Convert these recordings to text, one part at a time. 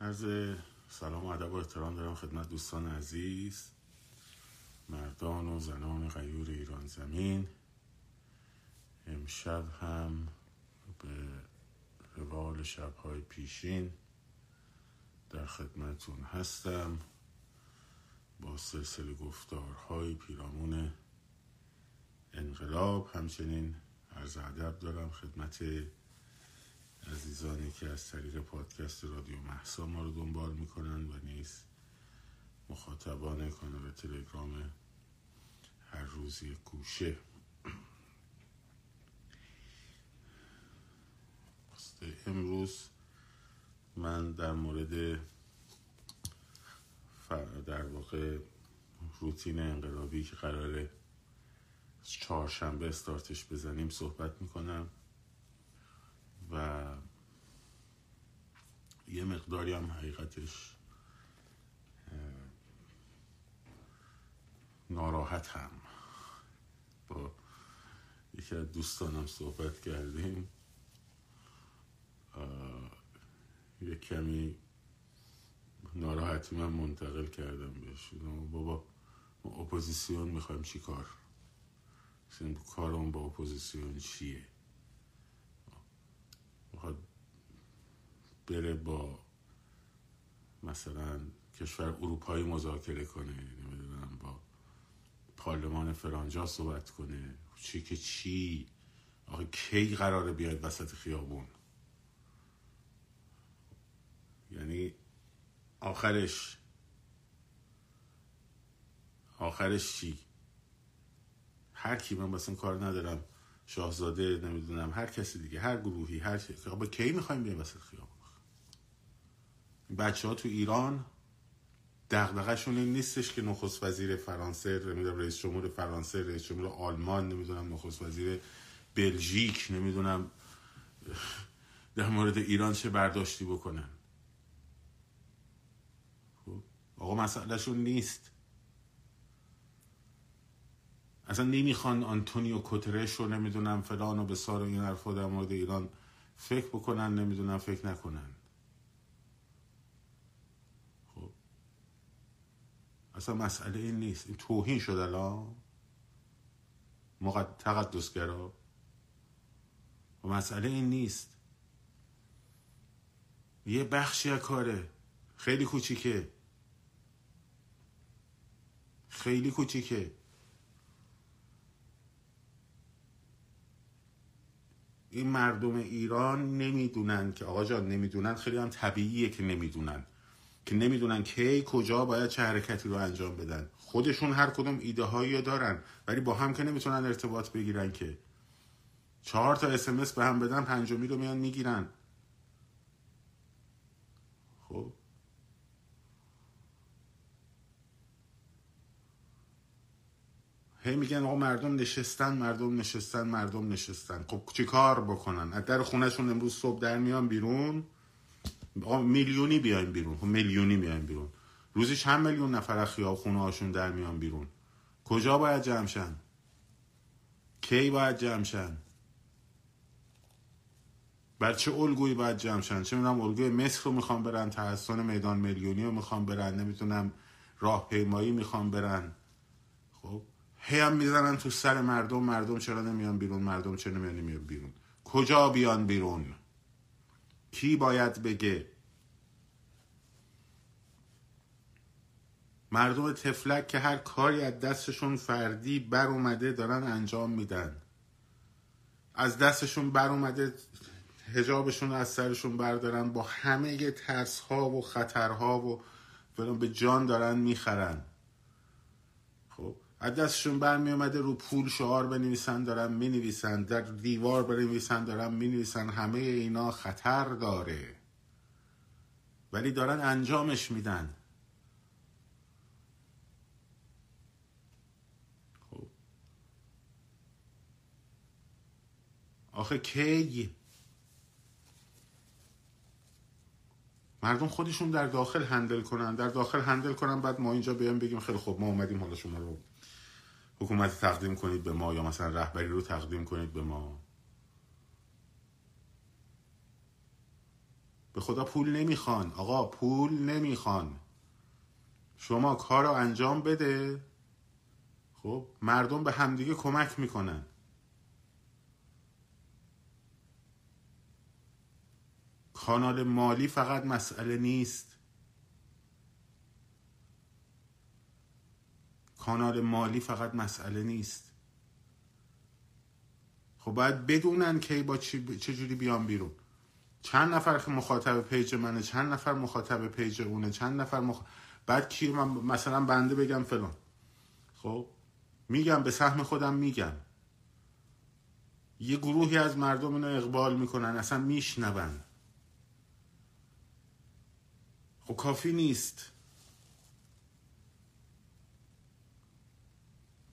عرض سلام و ادب و احترام دارم خدمت دوستان عزیز مردان و زنان غیور ایران زمین. امشب هم به روال شبهای پیشین در خدمتون هستم با سلسله گفتارهای پیرامون انقلاب. همچنین عرض ادب دارم خدمت عزیزانی که از طریق پادکست رادیو محسا ما رو دنبال می‌کنن و نیز مخاطبان کانال تلگرام هر روزی کوشه. امروز من در مورد در واقع روتین انقلابی که قراره چهارشنبه استارتش بزنیم صحبت می‌کنم و یه مقداری هم حقیقتش ناراحتم با یکی از دوستانم صحبت کردیم. یه کمی ناراحتی من منتقل کردم بهش بابا ما اپوزیسیون می‌خوایم چی کار؟ کارمون با اپوزیسیون چیه می‌خواد بره با مثلا کشور اروپایی مذاکره کنه نمی‌دونم با پارلمان فرانجا صحبت کنه. چی که چی؟ آخه کی قراره بیاید وسط خیابون؟ یعنی آخرش آخرش چی؟ هر کی من این کار ندارم شاهزاده نمی‌دونم هر کسی دیگه هر گروهی هر چیزی با کی می‌خوایم بیایم وسط خیابون؟ بچه ها تو ایران دغدغه‌شون این نیستش که نخست وزیر فرانسه نمی‌دونم رئیس جمهور فرانسه رئیس جمهور آلمان نمی‌دونم نخست وزیر بلژیک نمی‌دونم در مورد ایران چه برداشتی بکنن. خب آقا مسئلهشون نیست. اصلا نمی‌خوان آنتونیو کوترش رو نمی‌دونم فلان و بسار و این حرفا در مورد ایران فکر بکنن نمی‌دونم فکر نکنن. اصلا مسئله این نیست. این توهین شد الان. مقد... تقدسگرا. و مسئله این نیست. یه بخشی کاره. خیلی کوچیکه. خیلی کوچیکه. این مردم ایران نمی‌دونن که آقا جان نمی‌دونن. خیلی هم طبیعیه که نمی‌دونن. که نمی‌دونن کی کجا باید چه حرکتی رو انجام بدن. خودشون هر کدوم ایده هایی دارن ولی با هم که نمی‌تونن ارتباط بگیرن که. چهار تا اسمس به هم بدن پنجمی رو میان می‌گیرن. خب. هی میگن آقا مردم نشستن مردم نشستن مردم نشستن. خب چی کار بکنن؟ از در خونهشون امروز صبح در میان بیرون؟ میلیونی بیاین بیرون. خب میلیونی بیاین بیرون. روزی چند میلیون نفر از خیاب خونه هاشون در میان بیرون؟ کجا باید جمع شن؟ کی باید جمع شن؟ بر چه الگویی باید جمع شن؟ چه می‌دونم الگوی مصر رو می‌خوام برن تحسن میدان میلیونی رو می‌خوام برن نمی‌تونم راه پیمایی می‌خوام برن. خب هی هم می‌زنن تو سر مردم مردم چرا نمیان بیرون؟ مردم چرا نمیان بیرون؟ کجا بیان بیرون؟ کی باید بگه؟ مردم تفلک که هر کاری از دستشون فردی بر اومده دارن انجام میدن. از دستشون بر اومده هجابشون از سرشون بردارن با همه ترس ها و خطرها و به جان دارن می‌خرن. از دستشون برمی اومده رو پول شعار بنویسن دارن می نویسن در دیوار بنویسن دارن می نویسن همه اینا خطر داره. ولی دارن انجامش میدن. خب. آخه کی؟ مردم خودشون در داخل هندل کنن. در داخل هندل کنن بعد ما اینجا بیایم بگیم خیلی خوب ما اومدیم حالا شما رو حکومت تقدیم کنید به ما یا مثلا رهبری رو تقدیم کنید به ما؟ به خدا پول نمی‌خوان. آقا پول نمی‌خوان. شما کار رو انجام بده. خب مردم به همدیگه کمک می‌کنن. کانال مالی فقط مسئله نیست. کانال مالی فقط مسئله نیست. خب باید بدونن که با چجوری بیان بیرون. چند نفر مخاطب پیج منه چند نفر مخاطب پیج اونه چند نفر مخ... بعد کی من مثلا بنده بگم فلان. خب؟ میگم به سهم خودم میگم. یه گروهی از مردم اینو اقبال می‌کنن اصلا میشنون. خب کافی نیست.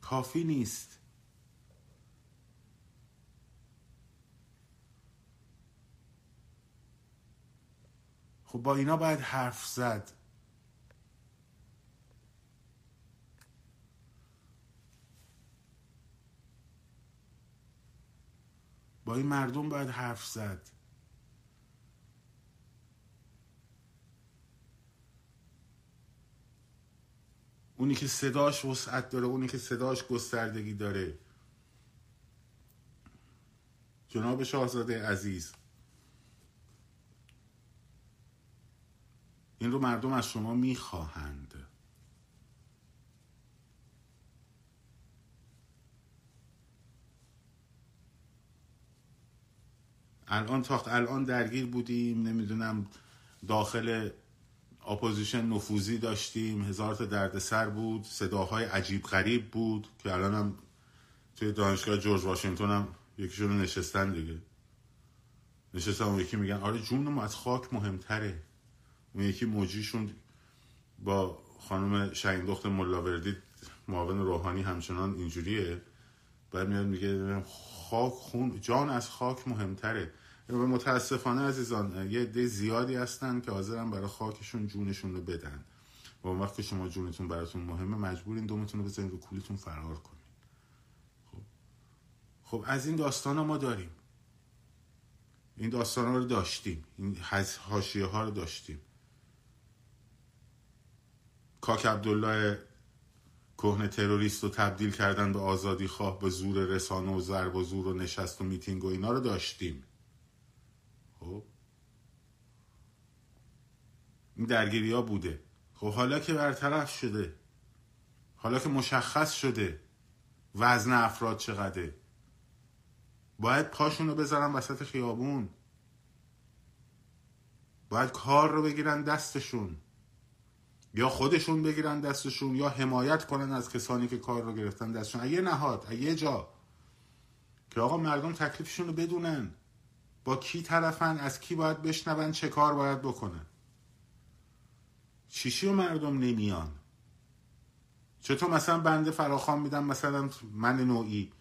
کافی نیست. خب با اینا باید حرف زد. با این مردم باید حرف زد. اونی که صداش وسعت داره اونی که صداش گستردگی داره. جناب شاهزاده عزیز این رو مردم از شما می‌خواهند. الان تا الان درگیر بودیم نمی‌دونم داخل اپوزیشن نفوذی داشتیم. هزار تا دردسر بود. صداهای عجیب غریب بود که الان هم توی دانشگاه جورج واشنگتن هم یکیشون نشستن دیگه. نشستن اون یکی میگن آره جونم از خاک مهمتره. اون یکی موجیشون با خانم شهین دخت ملاوردی معاون روحانی همچنان اینجوریه. بعد میاد میگه خاک خون جان از خاک مهمتره. متاسفانه عزیزان یه عده زیادی هستن که حاضرن برای خاکشون جونشون رو بدن. و اون وقت که شما جونتون براتون مهمه مجبورین دومتون رو بزنید رو کولیتون فرار کنید خب. خب از این داستان ما داریم. این داستان رو داشتیم. این حاشیه ها رو داشتیم. کاک عبدالله کهن تروریست رو تبدیل کردن به آزادی خواه به زور رسانه و ضرب و زور و نشست و میتینگ و اینا رو داشتیم. خب. این درگیری ها بوده. خب حالا که برطرف شده. حالا که مشخص شده. وزن افراد چقدره. باید پاشون رو بذارن وسط خیابون. باید کار رو بگیرن دستشون. یا خودشون بگیرن دستشون یا حمایت کنن از کسانی که کار رو گرفتن دستشون. اگه نهاد اگه جا. که آقا مردم تکلیفشون رو بدونن. با کی طرفن از کی باید بشنون چه کار باید بکنن؟ چیشی و مردم نمیان. چطور مثلا بنده فراخان میدم مثلا من نوعی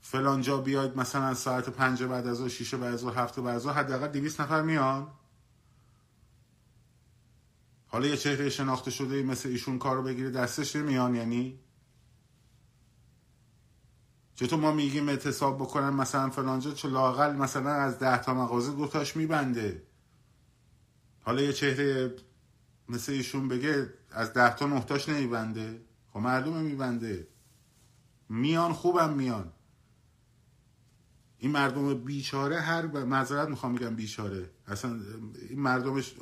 فلانجا بیاید مثلا ساعت پنج بعد از او شیشه بعد از او هفته بعد از او حداقل دویست نفر میان. حالا یه چهره شناخته شده مثل ایشون کار رو بگیره دستش نمیان یعنی چطور ما میگیم اعتصاب بکنن مثلا فلانجا چه لاقل مثلا از ده تا مغازه دوتاش میبنده. حالا یه چهره مثل ایشون بگه از ده تا نهتاش نمیبنده. خب معلومه میبنده. میان خوبم میان. این مردم بیچاره هر ب... معذرت می‌خوام میگم بیچاره. اصلا این مردمش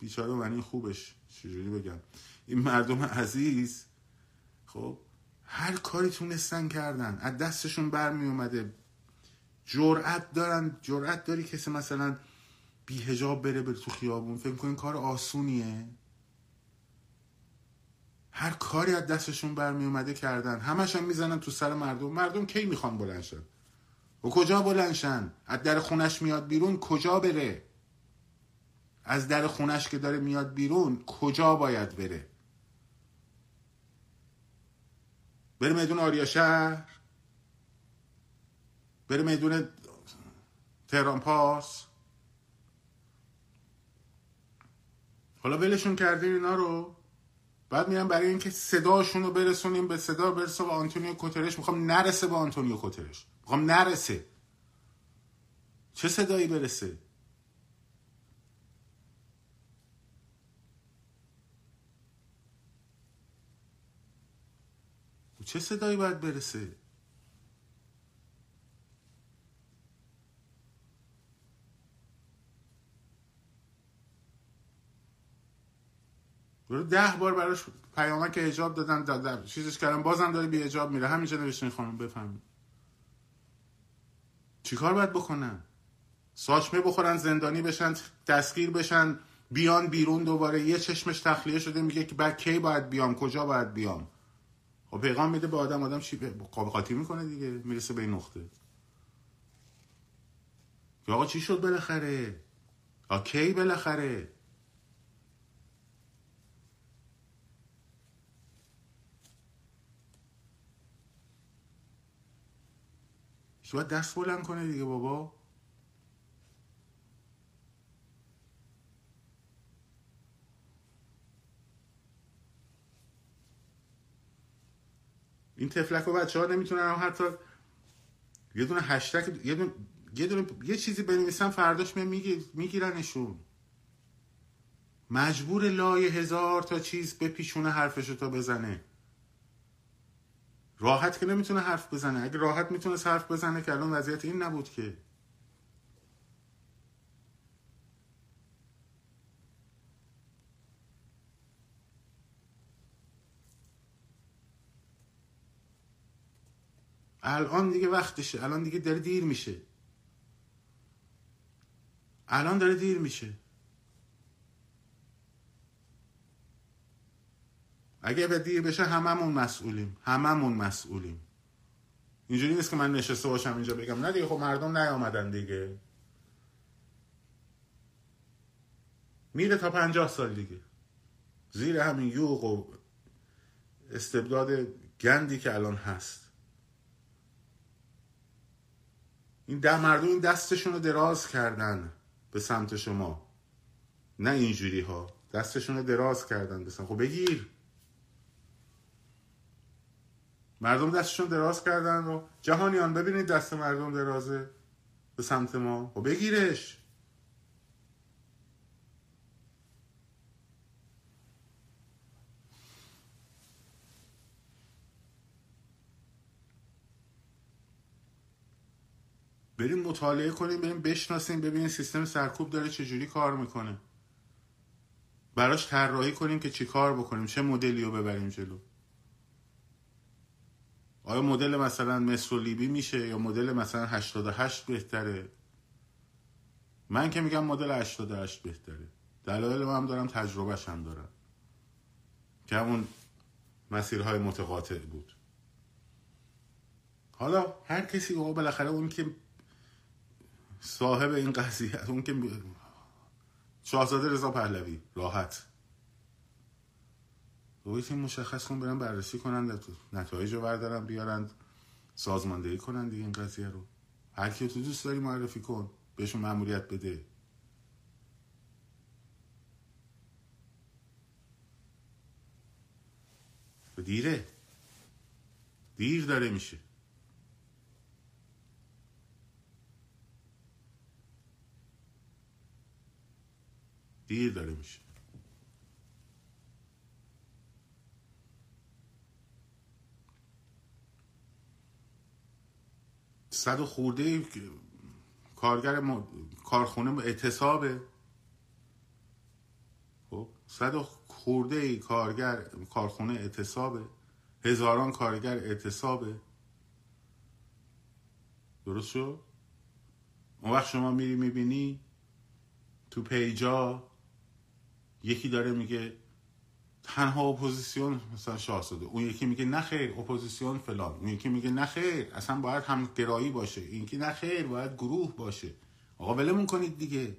بیچاره معنی خوبش چجوری بگم؟ این مردم عزیز خب هر کاری تونستن کردن. از دستشون برمی اومده جرأت دارن. جرأت داری کسی مثلا بی هجاب بره بره تو خیابون. فکر کنین کار آسونیه؟ هر کاری از دستشون برمی اومده کردن همشون می‌زنن تو سر مردم. مردم کی می‌خوان بلنشن و کجا بلنشن از در خونش میاد بیرون کجا بره؟ از در خونش که داره میاد بیرون کجا باید بره؟ بره میدون آریا شهر. بره میدون تهران پاس. حالا ولشون کردیم اینا رو. بعد میرم برای اینکه صداشون رو برسونیم به صدا برسه به آنتونیو کوترش. می‌خوام نرسه به آنتونیو کوترش. می‌خوام نرسه. چه صدایی برسه؟ چه صدایی باید برسه؟ ده بار براش پیامک اجاب دادن دادن چیزش کردن بازم داره بی اجاب میره. همینجا نوشتین خانم بفهمید. چیکار باید بکنن؟ ساچمه بخورن زندانی بشن دستگیر بشن بیان بیرون دوباره. یه چشمش تخلیه شده میگه که بعد کی باید بیام؟ کجا باید بیام؟ خب پیغام میده به آدم آدم قاب قاطی می‌کنه دیگه می‌رسه به این نقطه. آقا چی شد بالاخره؟ آ کی بالاخره؟ باید دست بلند کنه دیگه بابا. این تفلک و بچه ها نمی‌تونن هم حتی یه دونه هشتک یه دونه یه, دونه... یه چیزی بنویسن فرداش میگیرنشون. مجبور لای هزار تا چیز به پیشونه حرفشو تا بزنه. راحت که نمی‌تونه حرف بزنه. اگه راحت می‌تونه حرف بزنه که الان وضعیت این نبود که. الان دیگه وقتشه. الان دیگه داره دیر میشه. الان داره دیر میشه. اگه به دیر بشه هممون مسئولیم. هممون مسئولیم. اینجوری نیست که من نشسته باشم اینجا بگم. نه دیگه خب مردم نیامدن دیگه. میره تا پنجاه سال دیگه. زیر همین یوغ و استبداد گندی که الان هست. این ده مردم این دستشون رو دراز کردن به سمت شما. نه اینجوری ها دستشون رو دراز کردن به سمت خب بگیر. مردم دستشون دراز کردن و جهانیان ببینید دست مردم درازه به سمت ما. خب بگیرش. بریم مطالعه کنیم بریم بشناسیم ببینیم سیستم سرکوب داره چجوری کار می‌کنه. براش طراحی کنیم که چی کار بکنیم چه مدلی رو ببریم جلو. آیا مدل مثلا مصر و لیبی میشه یا مدل مثلا 88 بهتره؟ من که میگم مدل 88 بهتره. دلایل هم دارم تجربهش هم دارم. که همون مسیرهای متقاطع بود. حالا هر کسی بالاخره اون که صاحب این قضیه اون که شاهزاده رضا پهلوی راحت. روی مشخص کن برن بررسی کنن نتایج رو بردارن بیارن سازماندهی کنن دیگه این قضیه رو. هر کی تو دوست داری معرفی کن بهشون معمولیت بده. دیره. دیر داره میشه. دیر داره میشه. صد و خورده کارگر کارخونه اعتصابه. خب صد و خورده کارگر کارخونه اعتصابه. هزاران کارگر اعتصابه. درست شد؟ اون وقت شما میری می‌بینی تو پیجا یکی داره میگه تنها اپوزیسیون مثلا شاهزاده اون یکی میگه نه خیر اپوزیسیون فلان اون یکی میگه نه خیر اصلا باید هم گرایی باشه این که نه خیر باید گروه باشه. آقا ولمون کنید دیگه.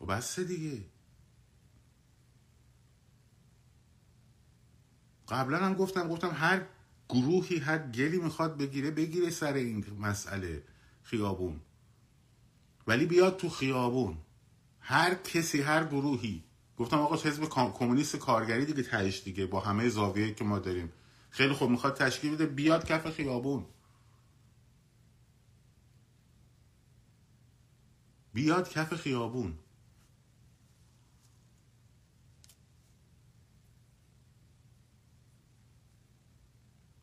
و بسته دیگه. قبلا هم گفتم گفتم هر گروهی هر گلی می‌خواد بگیره بگیره سر این مسئله. خیابون. ولی بیاد تو خیابون. هر کسی هر گروهی. گفتم آقا حزب کمونیست کارگری دیگه تهش دیگه با همه زاویه که ما داریم. خیلی خوب می‌خواد تشکیل بده بیاد کف خیابون. بیاد کف خیابون.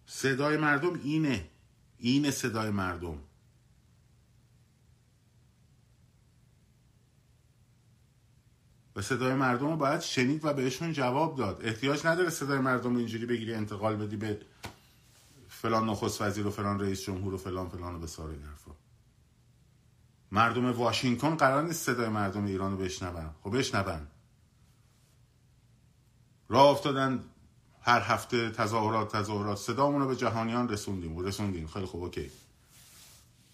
صدای مردم اینه. اینه صدای مردم. و صدای مردم رو باید شنید و بهشون جواب داد. احتیاج نداره صدای مردم رو اینجوری بگیری انتقال بدی به فلان نخست وزیر و فلان رئیس جمهور و فلان فلان و به این حرفا. مردم واشنگتن قرار نیست صدای مردم ایران رو بشنون. خب بشنون. راه افتادن هر هفته تظاهرات تظاهرات. صدامون رو به جهانیان رسوندیم. و رسوندیم. خیلی خوب اوکی.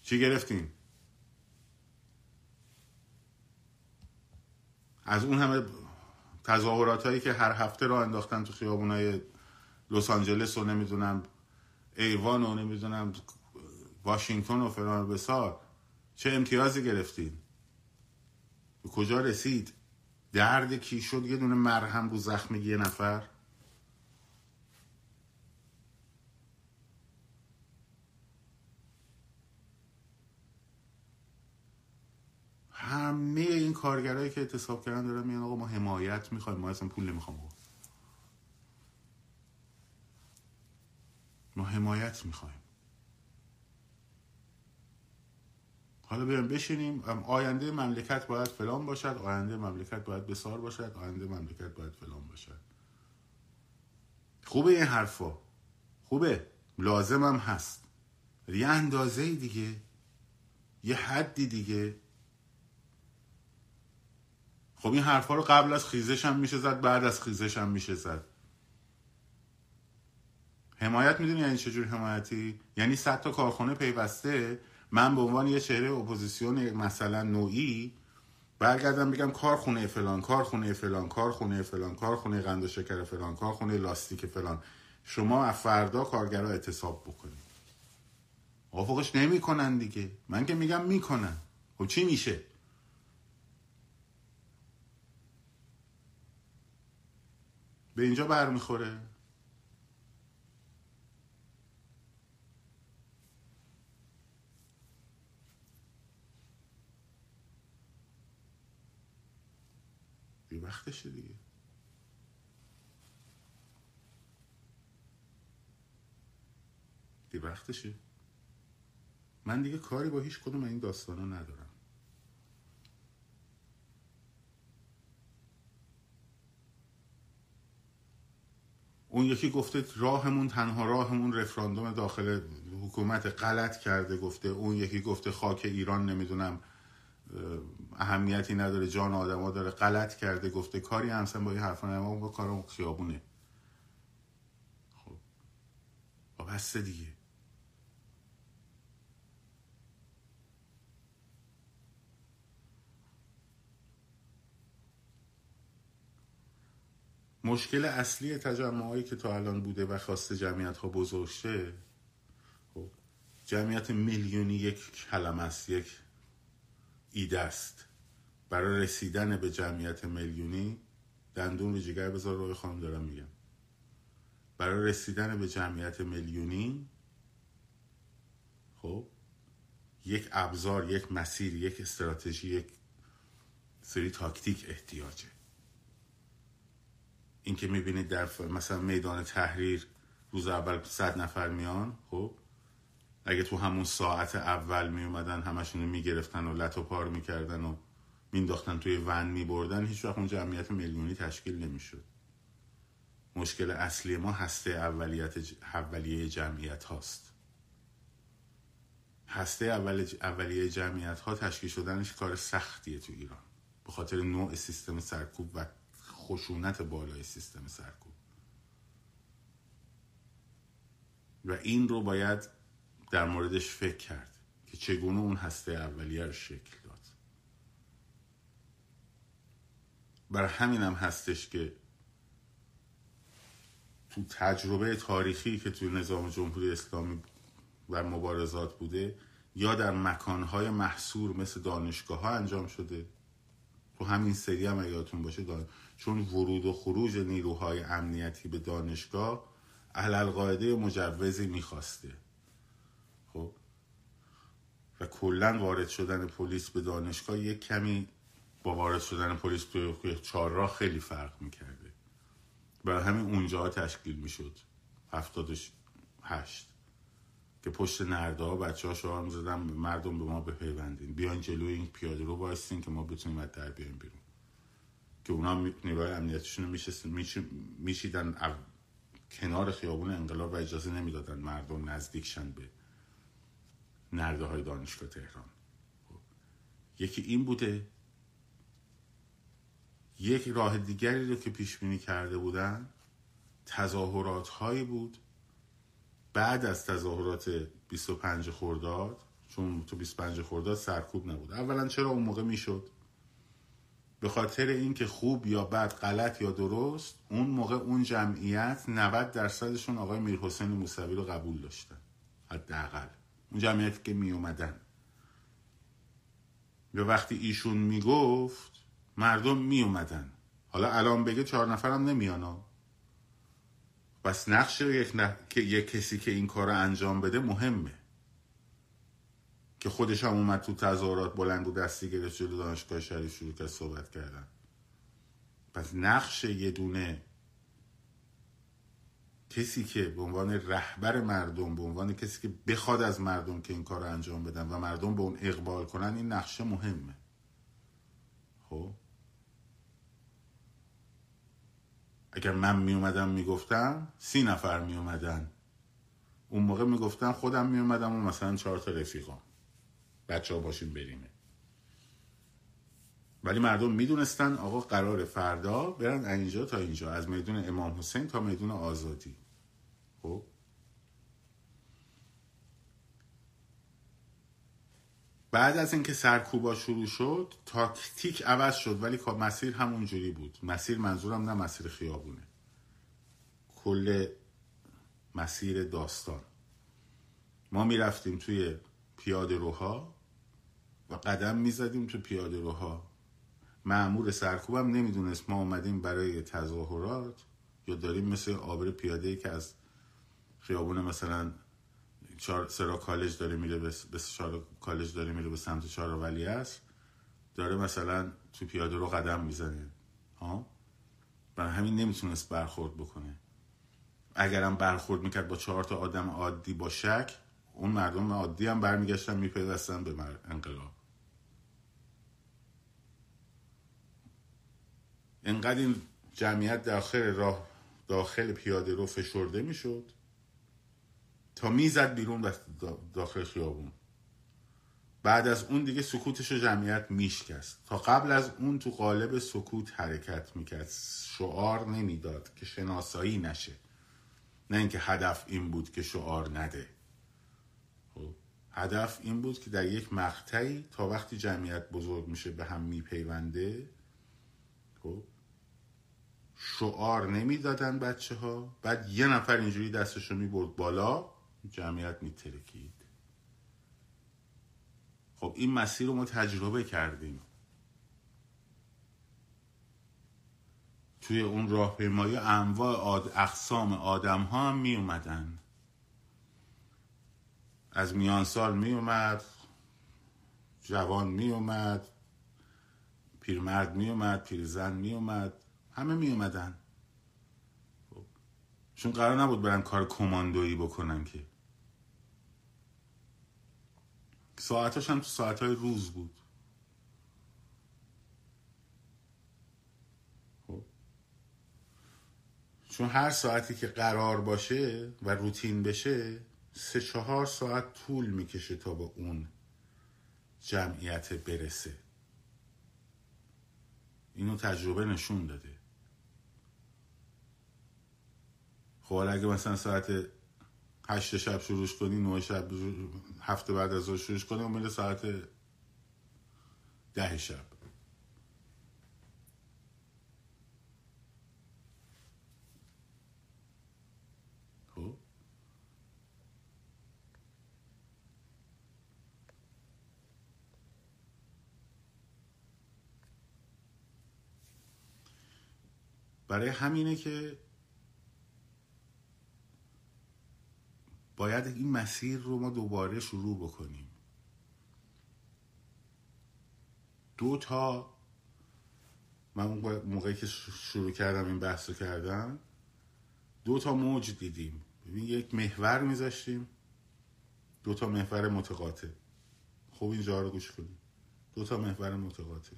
چی گرفتیم؟ از اون همه تظاهرات هایی که هر هفته را انداختن تو خیابونای لس آنجلس و نمی‌دونم ایوان و نمی‌دونم واشنگتن و فلان بسار چه امتیازی گرفتین؟ به کجا رسید؟ درد کی شد؟ یه دونه مرهم رو زخم یه نفر؟ همه این کارگرایی که اعتصاب کردن دارن میگن آقا ما حمایت می‌خوایم ما اصلا پول نمی‌خوام ما حمایت می‌خوایم. حالا بیایم بشینیم. آینده مملکت باید فلان باشد آینده مملکت باید بسار باشد آینده مملکت باید فلان باشد. خوبه این حرفا. خوبه. لازمم هست. یه اندازه دیگه. یه حدی دیگه. خب این حرفا رو قبل از خیزش هم میشه زد بعد از خیزش هم میشه زد. حمایت می‌دونی یعنی چجور حمایتی؟ یعنی صد تا کارخانه پیوسته. من به عنوان یه چهره اپوزیسیون مثلا نوعی برگردم بگم کارخونه فلان کارخونه فلان کارخونه فلان کارخونه قند و شکر فلان کارخونه لاستیک فلان. شما فردا کارگرا اعتصاب بکنید. توافقش نمی‌کنن دیگه. من که میگم می‌کنن. خب چی میشه؟ به اینجا برمیخوره. بی وقتشه دیگه. بی وقتشه. من دیگه کاری با هیچ کدوم این داستانا ندارم. اون یکی گفته راهمون تنها راهمون رفراندوم داخل حکومت غلط کرده گفته اون یکی گفته خاک ایران نمی‌دونم اهمیتی نداره جان آدما داره غلط کرده گفته کاری همسن با این حرفا نه با کارم خیابونه. خب بسته دیگه. مشکل اصلی تجمعایی که تا الان بوده و خواسته جمعیت ها بزرگ شه خب جمعیت میلیونی یک کلمه است یک ایده است. برای رسیدن به جمعیت میلیونی دندون رو جگر بذار روی خانم دارم میگم. برای رسیدن به جمعیت میلیونی خب یک ابزار یک مسیر یک استراتژی یک سری تاکتیک احتیاجه. این که می‌بینید در مثلا میدان تحریر روز اول صد نفر میان خب؟ اگه تو همون ساعت اول میومدن همشون رو می‌گرفتن و لط و پار می‌کردن و مینداختن توی ون میبردن هیچ وقت اون جمعیت میلیونی تشکیل نمی‌شد. مشکل اصلی ما هسته اولیت اولیه جمعیت هاست. هسته اول اولیه جمعیت ها تشکیل شدنش کار سختیه تو ایران. به خاطر نوع سیستم سرکوب و خشونت بالای سیستم سرکوب. و این رو باید در موردش فکر کرد که چگونه اون هسته اولیه رو شکل داد. برای همین هم هستش که تو تجربه تاریخی که تو نظام جمهوری اسلامی و مبارزات بوده یا در مکانهای محصور مثل دانشگاه ها انجام شده. تو همین سری هم یادتون باشه چون ورود و خروج نیروهای امنیتی به دانشگاه اهل قاعده مجوزی می‌خواسته. خب؟ و کلا وارد شدن پلیس به دانشگاه یک کمی با وارد شدن پلیس توی چهارراه خیلی فرق می‌کرده. برای همین اونجا تشکیل می‌شد. هفتادش هشت. که پشت نرده ها بچه ها شعار مردم به ما بپیوندین. بیان جلوی این پیاده رو بایستین که ما بتونیم از در بیایم بیرون. که اونا نیروهای امنیتشون میشیدن کنار خیابون انقلاب و اجازه نمی‌دادن مردم نزدیکشن به نرده های دانشگاه تهران. خب. یکی این بوده. یک راه دیگری رو که پیش بینی کرده بودن تظاهرات هایی بود. بعد از تظاهرات 25 خرداد چون تو 25 خرداد سرکوب نبود. اولا چرا اون موقع می‌شد؟ به خاطر اینکه خوب یا بد غلط یا درست اون موقع اون جمعیت 90 درصدشون آقای میرحسین موسوی رو قبول داشتن. حداقل. اون جمعیتی که می اومدن. یا وقتی ایشون می‌گفت مردم می اومدن. حالا الان بگه چهار نفرم نمیان بس نقش یک, که یک کسی که این کار رو انجام بده مهمه. که خودش هم اومد تو تظاهرات بلند و دستی گرفت جلو دانشگاه شریف شروع کرد صحبت کردن. پس نقش یه دونه کسی که به عنوان رهبر مردم به عنوان کسی که بخواد از مردم که این کار رو انجام بدن و مردم به اون اقبال کنن این نقشه مهمه. خب؟ اگر من می اومدم می‌گفتم سی نفر می اومدن اون موقع می‌گفتم خودم می اومدم و مثلا چهار تا رفیقام. بچه ها باشیم بریمه. ولی مردم می‌دونستن آقا قرار فردا برن اینجا تا اینجا از میدون امام حسین تا میدون آزادی. خب؟ بعد از اینکه سرکوبا شروع شد تاکتیک عوض شد ولی مسیر همونجوری بود. مسیر منظورم نه مسیر خیابونه. کل مسیر داستان. ما می‌رفتیم توی پیاده روها. و قدم می‌زدیم تو پیاده روها. معمور سرکوبم نمی‌دونست ما اومدیم برای تظاهرات یا داریم مثل آبر پیاده که از خیابون مثلا سرا کالج داره میره به کالج داره میره به سمت چهار ولی است داره مثلا تو پیاده رو قدم می‌زنه. ها؟ برای همین نمی‌تونست برخورد بکنه. اگرم برخورد می‌کرد با چهار تا آدم عادی با شک اون مردم عادی هم برمیگشتن میپیوستن به انقلاب. انقدر این جمعیت داخل راه داخل پیاده رو فشرده می‌شد تا می‌زد بیرون داخل خیابون. بعد از اون دیگه سکوتش رو جمعیت میشکست. تا قبل از اون تو قالب سکوت حرکت می‌کرد. شعار نمی‌داد که شناسایی نشه. نه اینکه هدف این بود که شعار نده. خب هدف این بود که در یک مقطعی تا وقتی جمعیت بزرگ میشه به هم میپیونده خب شعار نمی‌دادن بچه ها بعد یه نفر اینجوری دستش رو می‌برد بالا جمعیت میترکید. خب این مسیر رو ما تجربه کردیم. توی اون راهپیمایی انواع آد... اقسام آدم ها هم می اومدن از میان سال می اومد جوان می اومد پیرمرد می اومد پیرزن می اومد همه می اومدن. خب. چون قرار نبود برن کار کماندویی بکنن که. ساعتاش هم تو ساعتهای روز بود. خب. چون هر ساعتی که قرار باشه و روتین بشه سه چهار ساعت طول می‌کشه تا به اون جمعیت برسه. اینو تجربه نشون داده. خب اگه مثلا ساعت هشت شب شروع کنی نه شب هفته بعد از ظهر شروع کنی و ساعت ده شب. خب؟ برای همینه که باید این مسیر رو ما دوباره شروع بکنیم. دو تا من موقعی که شروع کردم این بحث رو کردم دو تا موج دیدیم. ببین یک محور میذاشتیم دو تا محور متقاطع. خوب اینجا رو گوش کنیم. دو تا محور متقاطع.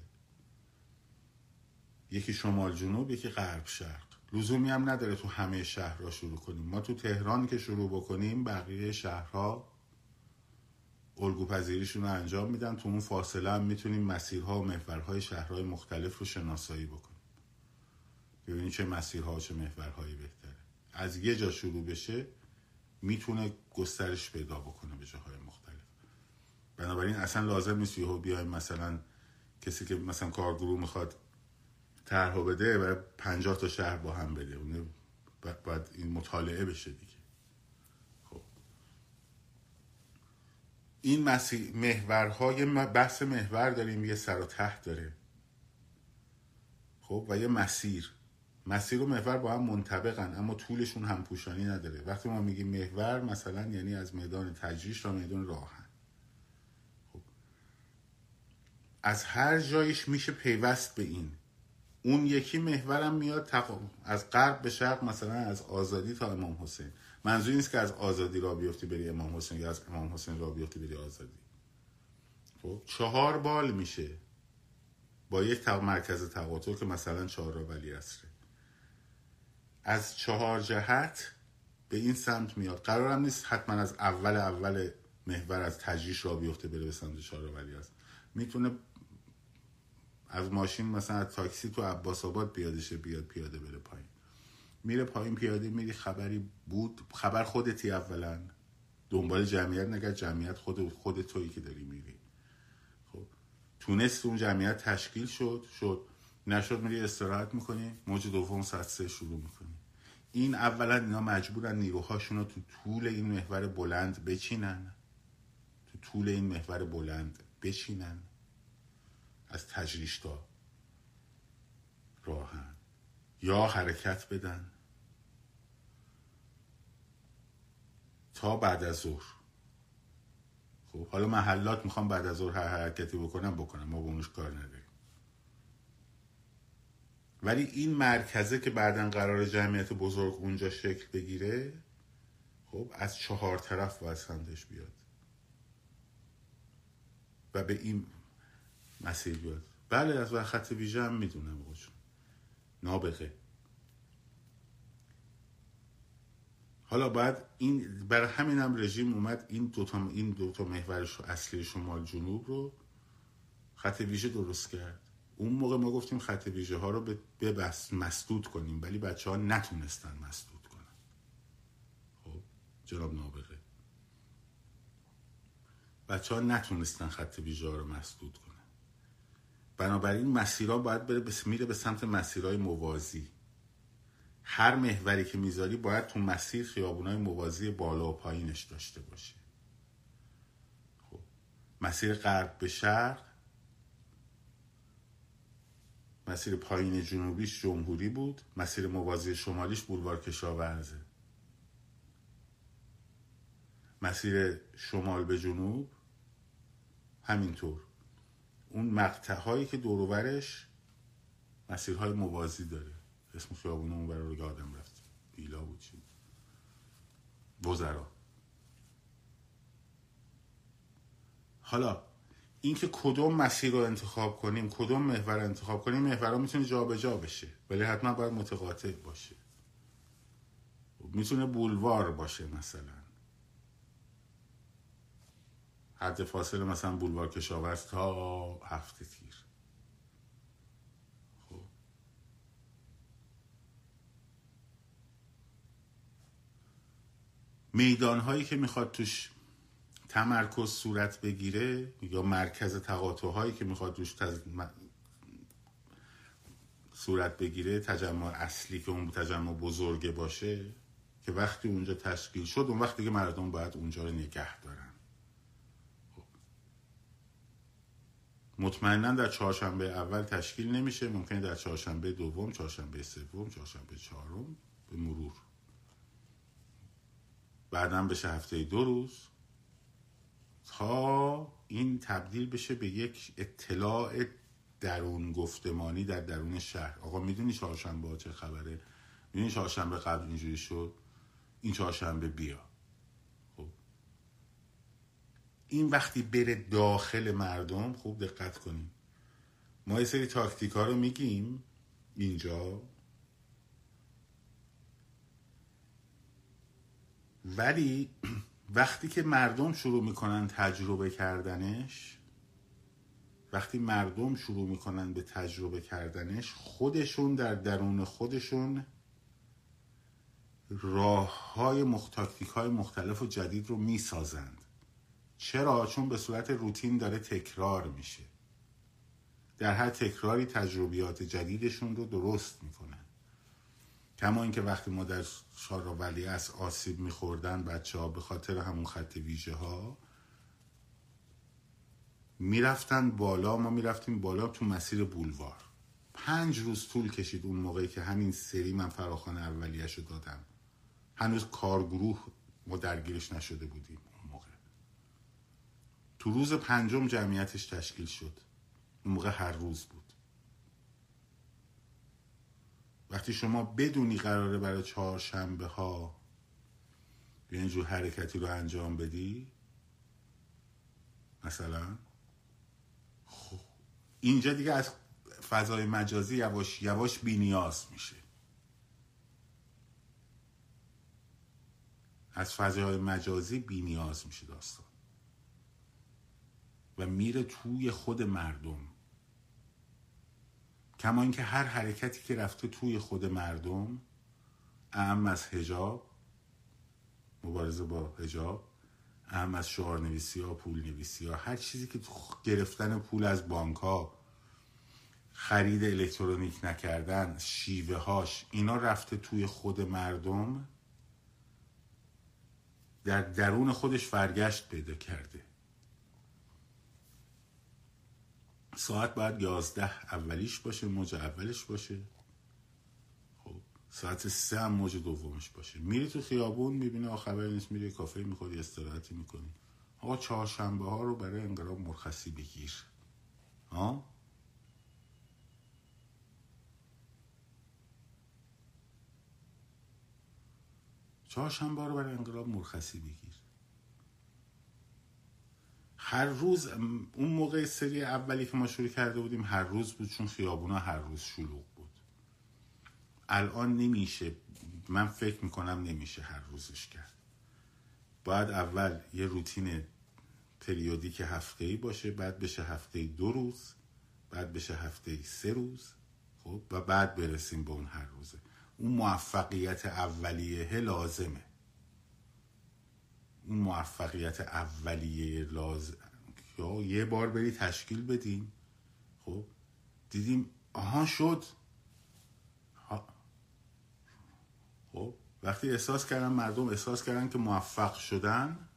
یکی شمال جنوب یکی غرب شرق. لزومی هم نداره تو همه شهرها شروع کنیم. ما تو تهران که شروع بکنیم بقیه شهرها الگو پذیریشون رو انجام میدن. تو اون فاصله هم می‌تونیم مسیرها و محورهای شهرهای مختلف رو شناسایی بکنیم. ببینیم چه مسیرها و چه محورهایی بهتره. از یه جا شروع بشه می‌تونه گسترش پیدا بکنه به جاهای مختلف. بنابراین اصلا لازم نیست یهو بیایم مثلا کسی که مثلا کارگروه می‌خواد طرح بده و پنجاه تا شهر با هم بده. باید این مطالعه بشه دیگه. خب. این مسیح محورهای بحث محور داریم. یه سر و ته داره. خب و یه مسیر. مسیر و محور با هم منطبقن اما طولشون هم پوشانی نداره. وقتی ما میگیم محور مثلا یعنی از میدان تجریش تا میدان راهن. خب. از هر جایش میشه پیوست به این. اون یکی محورم میاد از غرب به شرق مثلا از آزادی تا امام حسین. منظور نیست که از آزادی را بیفتی بری امام حسین یا از امام حسین را بیفتی بری آزادی. خب چهار بال میشه با یک مرکز تقاطع که مثلا چهار را ولی اصره. از چهار جهت به این سمت میاد. قرارم نیست حتما از اول اول محور از تجریش را بیفته بره به سمت چهار ولی است. می‌تونه از ماشین مثلا از تاکسی تو عباس آباد پیاده بیاد پیاده بره پایین. میره پایین پیاده میری خبری بود خبر خودتی اولا. دنبال جمعیت نگه جمعیت خود خود تویی که داری میری. خب تونست اون جمعیت تشکیل شد شد. نشد میری استراحت می‌کنی موج دوم ساعت سه شروع می‌کنی. این اولا اینا مجبورن نیروهاشون رو تو طول این محور بلند بچینن. تو طول این محور بلند بچینن. از تجریش تا راهن. یا حرکت بدن. تا بعد از ظهر. خب حالا محلات می‌خوام بعد از ظهر هر حرکتی بکنم بکنم. ما به اونش کار نداریم. ولی این مرکزه که بعدا قرار جمعیت بزرگ اونجا شکل بگیره خب از چهار طرف باید سمتش بیاد. و به این مسیر بیاد. بله از خط ویژه هم می‌دونم باشون نابغه. حالا باید این برای همین هم رژیم اومد این دوتا این دوتا محورش اصلی شمال جنوب رو خط ویژه درست کرد. اون موقع ما گفتیم خط ویژه ها رو ببست مسدود کنیم ولی بچه ها نتونستن مسدود کنن. خب جناب نابغه. بچه ها نتونستن خط ویژه ها رو مسدود کنن. بنابراین مسیرها باید بره میره به سمت مسیرهای موازی. هر محوری که می‌ذاری باید تو مسیر خیابونای موازی بالا و پایینش داشته باشه. خب مسیر غرب به شرق مسیر پایین جنوبیش جمهوری بود مسیر موازی شمالیش بولوار کشاورزه مسیر شمال به جنوب همینطور. اون مقطع هایی که دوروبرش مسیرهای موازی داره. اسم خیابون اون برای رو آدم رفت. بیلا بود چی بزرا حالا اینکه کدوم مسیر رو انتخاب کنیم کدوم محور انتخاب کنیم محور می‌تونه جابجا بشه. ولی حتما باید متقاطع باشه. می‌تونه بولوار باشه مثلا. حد فاصله مثلا بولوار کشاورز تا هفته تیر. خب. میدان هایی که می‌خواد توش تمرکز صورت بگیره یا مرکز تقاطع هایی که می‌خواد توش تز... صورت بگیره تجمع اصلی که اون تجمع بزرگه باشه که وقتی اونجا تشکیل شد اون وقتی که مردم باید اونجا رو نگه دارن خب. مطمئنا در چهارشنبه اول تشکیل نمیشه. ممکنه در چهارشنبه دوم چهارشنبه سوم چهارشنبه چهارم به مرور. بعدا بشه هفته دو روز. تا این تبدیل بشه به یک اطلاع درون گفتمانی در درون شهر. آقا می‌دونی چهارشنبه چه خبره؟ می‌دونی چهارشنبه قبل اینجوری شد؟ این چهارشنبه بیا خب این وقتی بره داخل مردم خوب دقت کنیم. ما یه سری تاکتیک ها رو میگیم اینجا. ولی وقتی که مردم شروع می‌کنن تجربه کردنش وقتی مردم شروع می‌کنن به تجربه کردنش خودشون در درون خودشون راه های مختاکتیک مختلف و جدید رو می‌سازند. چرا؟ چون به صورت روتین داره تکرار میشه. در هر تکراری تجربیات جدیدشون رو درست می‌کنن. کما اینکه وقتی ما در شارع ولی از آسیب میخوردن بچه ها به خاطر همون خط ویژه ها می‌رفتن بالا ما می‌رفتیم بالا تو مسیر بولوار. پنج روز طول کشید اون موقعی که همین سری من فراخان اولیش رو دادم. هنوز کارگروه ما درگیرش نشده بودیم. تو روز پنجم جمعیتش تشکیل شد. اون موقع هر روز بود. وقتی شما بدونی قراره برای چهارشنبه ها یه اینجور حرکتی رو انجام بدی مثلا خب اینجا دیگه از فضای مجازی یواش یواش بینیاز میشه. از فضای مجازی بینیاز میشه داستان. و میره توی خود مردم. کما اینکه هر حرکتی که رفته توی خود مردم اهم از هجاب مبارزه با هجاب اهم از شعار نویسی ها پول نویسی ها هر چیزی که گرفتن پول از بانک ها خرید الکترونیک نکردن شیوه هاش اینا رفته توی خود مردم در درون خودش فرگشت پیدا کرده. ساعت باید یازده اولیش باشه موج اولش باشه. خب ساعت سه هم موج دومش باشه. میری تو خیابون می‌بینی آخر نیست میری کافه می‌خوری استراحتی می‌کنی. آقا چهارشنبه ها رو برای انقلاب مرخصی بگیر. ها؟ چهارشنبه ها رو برای انقلاب مرخصی بگیر. هر روز اون موقع سری اولی که ما شروع کرده بودیم هر روز بود چون خیابونا هر روز شلوغ بود. الان نمیشه. من فکر می‌کنم نمیشه هر روزش کرد. باید اول یه روتین پریودیک هفته ای باشه بعد بشه هفته دو روز بعد بشه هفته سه روز خب؟ و بعد برسیم به اون هر روزه. اون موفقیت اولیه لازمه. اون موفقیت اولیه لازم یا یه بار بری تشکیل بدیم خب؟ دیدیم آها شد. خب؟ وقتی احساس کردن مردم احساس کردن که موفق شدن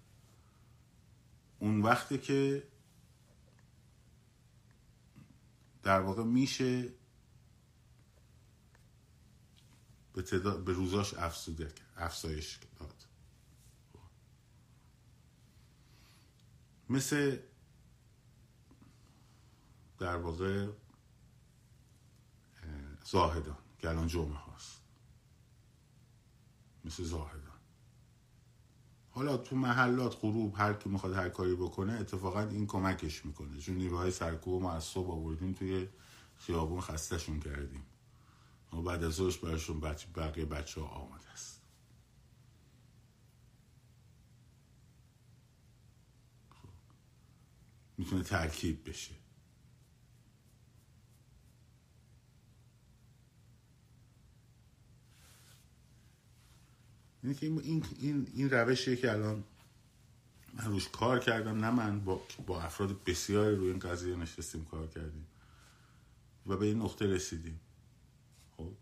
اون وقتی که در واقع میشه به, به روزاش افزوده افزایش داد. مثل در واقع زاهدان که الان جمعه هاست. مثل زاهدان. حالا تو محلات غروب هر کی می‌خواد هر کاری بکنه اتفاقا این کمکش می‌کنه. چون نیروهای سرکوب ما از صبح آوردیم توی خیابون خستشون کردیم. و بعد از ظهرش براشون بقیه بچه ها آمده است می‌تونه ترکیب بشه. یعنی که این, این, این روشیه که الان من روش کار کردم نه من با, با افراد بسیاری روی این قضیه نشستیم کار کردیم و به این نقطه رسیدیم. خب؟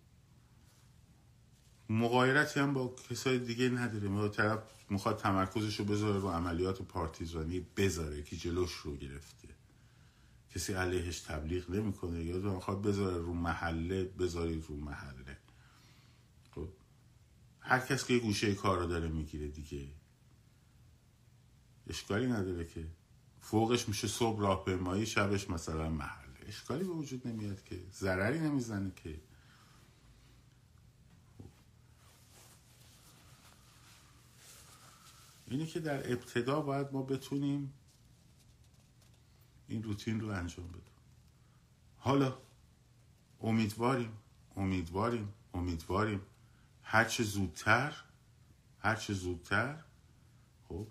مقایرتی هم با کسای دیگه نداره ما طرف می‌خواد تمرکزش رو بذاره رو عملیات پارتیزانی بذاره که جلوش رو گرفته. کسی علیهش تبلیغ نمی‌کنه یا می‌خواد بذاره رو محله بذارید رو محله. خب هر کس که گوشه کار رو داره می‌گیره دیگه. اشکالی نداره که. فوقش میشه صبح راهپیمایی شبش مثلا محل اشکالی به وجود نمیاد که. ضرری نمی‌زنه که. اینه که در ابتدا باید ما بتونیم این روتین رو انجام بدیم. حالا امیدواریم امیدواریم امیدواریم. هرچه زودتر هرچه زودتر خب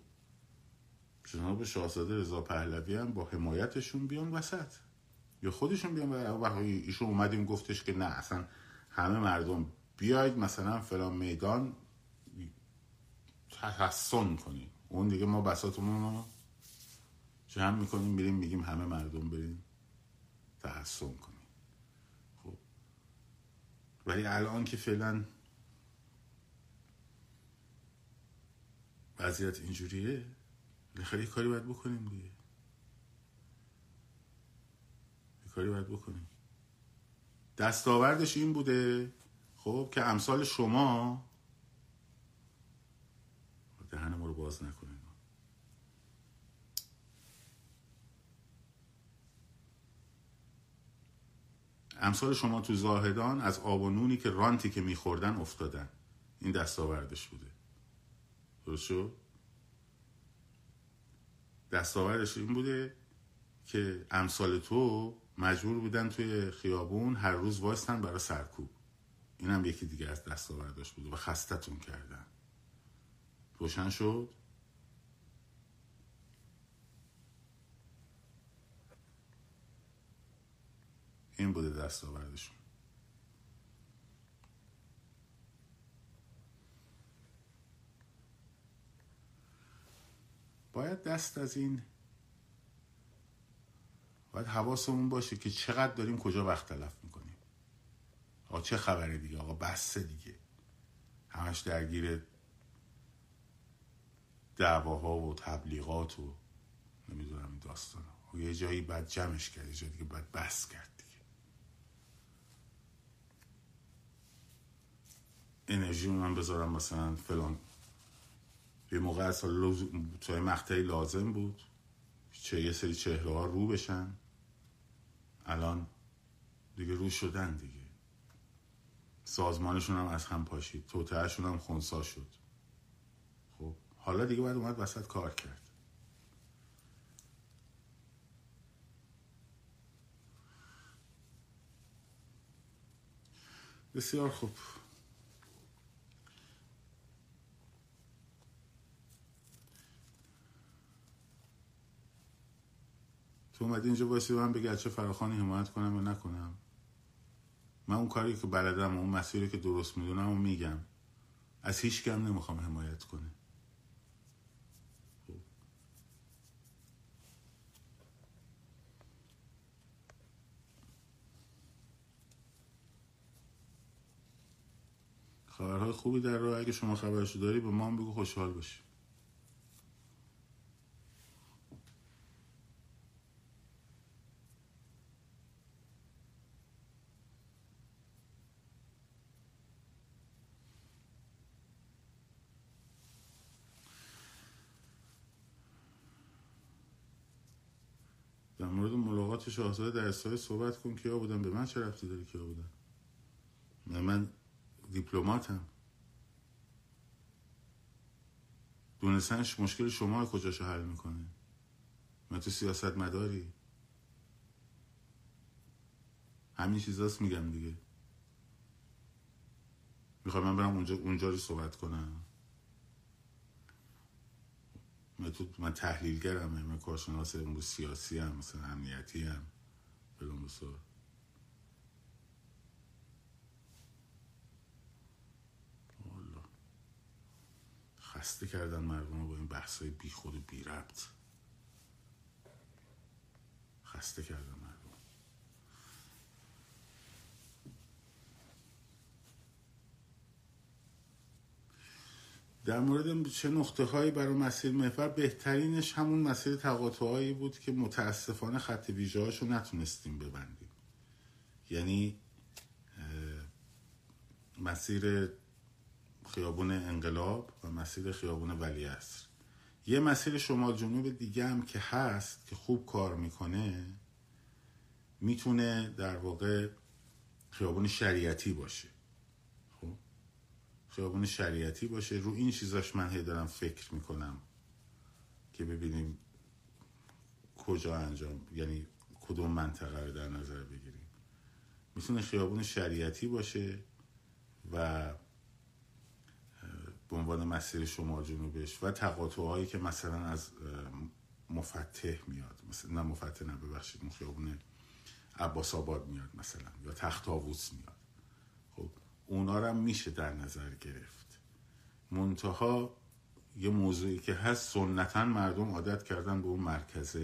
جناب شاهزاده رضا پهلوی هم با حمایتشون بیان وسط. یا خودشون بیان و ایشون اومدیم گفتش که نه اصلا همه مردم بیاید مثلا فلان میدان تحسن کنیم. اون دیگه ما بساتمون رو جمع می‌کنیم میریم میگیم همه مردم بریم تحسن کنیم. خب. ولی الان که فعلا وضعیت اینجوریه بالاخره کاری باید بکنیم دیگه. کاری باید بکنیم. دستاوردش این بوده خب که امثال شما دهن ما رو باز نکنید امثال شما تو زاهدان از آب و نونی که رانتی که میخوردن افتادن. این دستاوردش بوده. درست شد دستاوردش این بوده که امثال تو مجبور بودن توی خیابون هر روز وایستن برای سرکوب. این هم یکی دیگه از دستاوردش بوده و خستتون کردن. روشن شد؟ این بوده دستاوردشون. باید دست از این باید حواسمون باشه که چقدر داریم کجا وقت تلف می‌کنیم. آقا چه خبره دیگه؟ آقا بسته دیگه. همش درگیر دعواها و تبلیغات و نمی‌دونم این داستان و یه جایی بعد جمعش کرد یه جایی دیگه بعد بس کرد دیگه. انرژی من بذارم مثلا فلان. یه موقع اصلا لوز... توی مقطعی لازم بود. چه یه سری چهره ها رو بشن. الان دیگه رو شدن دیگه. سازمانشون هم از هم پاشید. توتهشون هم خونسا شد. خب حالا دیگه باید اومد وسط کار کرد. بسیار خوب. تو اومدی اینجا بایستی من بگه چه فراخانی حمایت کنم یا نکنم. من اون کاری که بلدم و اون مسیری که درست می‌دونم و میگم. از هیچ کم نمی‌خوام حمایت کنه. خبرهای خوبی در راه. اگه شما خبرشو داری به ما هم بگو خوشحال باشی در مورد ملاقات شاهزاده در صحبت کن. کیا بودن؟ به من چه رفتی داری کیا بودن؟ من دیپلماتم. دونستنش مشکل شما کجاشو حل می‌کنه؟ من تو سیاست مداری. همین چیزاست میگم دیگه. می‌خوام من برم اونجا اونجا رو صحبت کنم. من تو من تحلیلگرم من کارشناس امروز سیاسی هم مثلا امنیتی هم. بلون بسار. خسته کردن مردم با این بحث های بی خود و بی ربط خسته کردن مردم. در مورد چه نقطه هایی برای مسیر محور بهترینش همون مسیر تقاطع هایی بود که متاسفانه خط ویژه هاشو نتونستیم ببندیم. یعنی مسیر خیابون انقلاب و مسیر خیابون ولی یه مسیر شمال جنوب دیگه هم که هست که خوب کار می‌کنه می‌تونه در واقع خیابون شریعتی باشه. خب؟ خیابون شریعتی باشه. رو این چیزاش من هی دارم فکر می‌کنم که ببینیم کجا انجام یعنی کدوم منطقه رو در نظر بگیریم. می‌تونه خیابون شریعتی باشه و به عنوان مسیر شمال جنوبش و تقاطع هایی که مثلا از مفتح میاد مثلا نه مفتح نه ببخشید اون خیابون عباس آباد میاد مثلا یا تخت آووس میاد. خب اونا رو هم میشه در نظر گرفت. منتها یه موضوعی که هست سنتا مردم عادت کردن به اون مرکز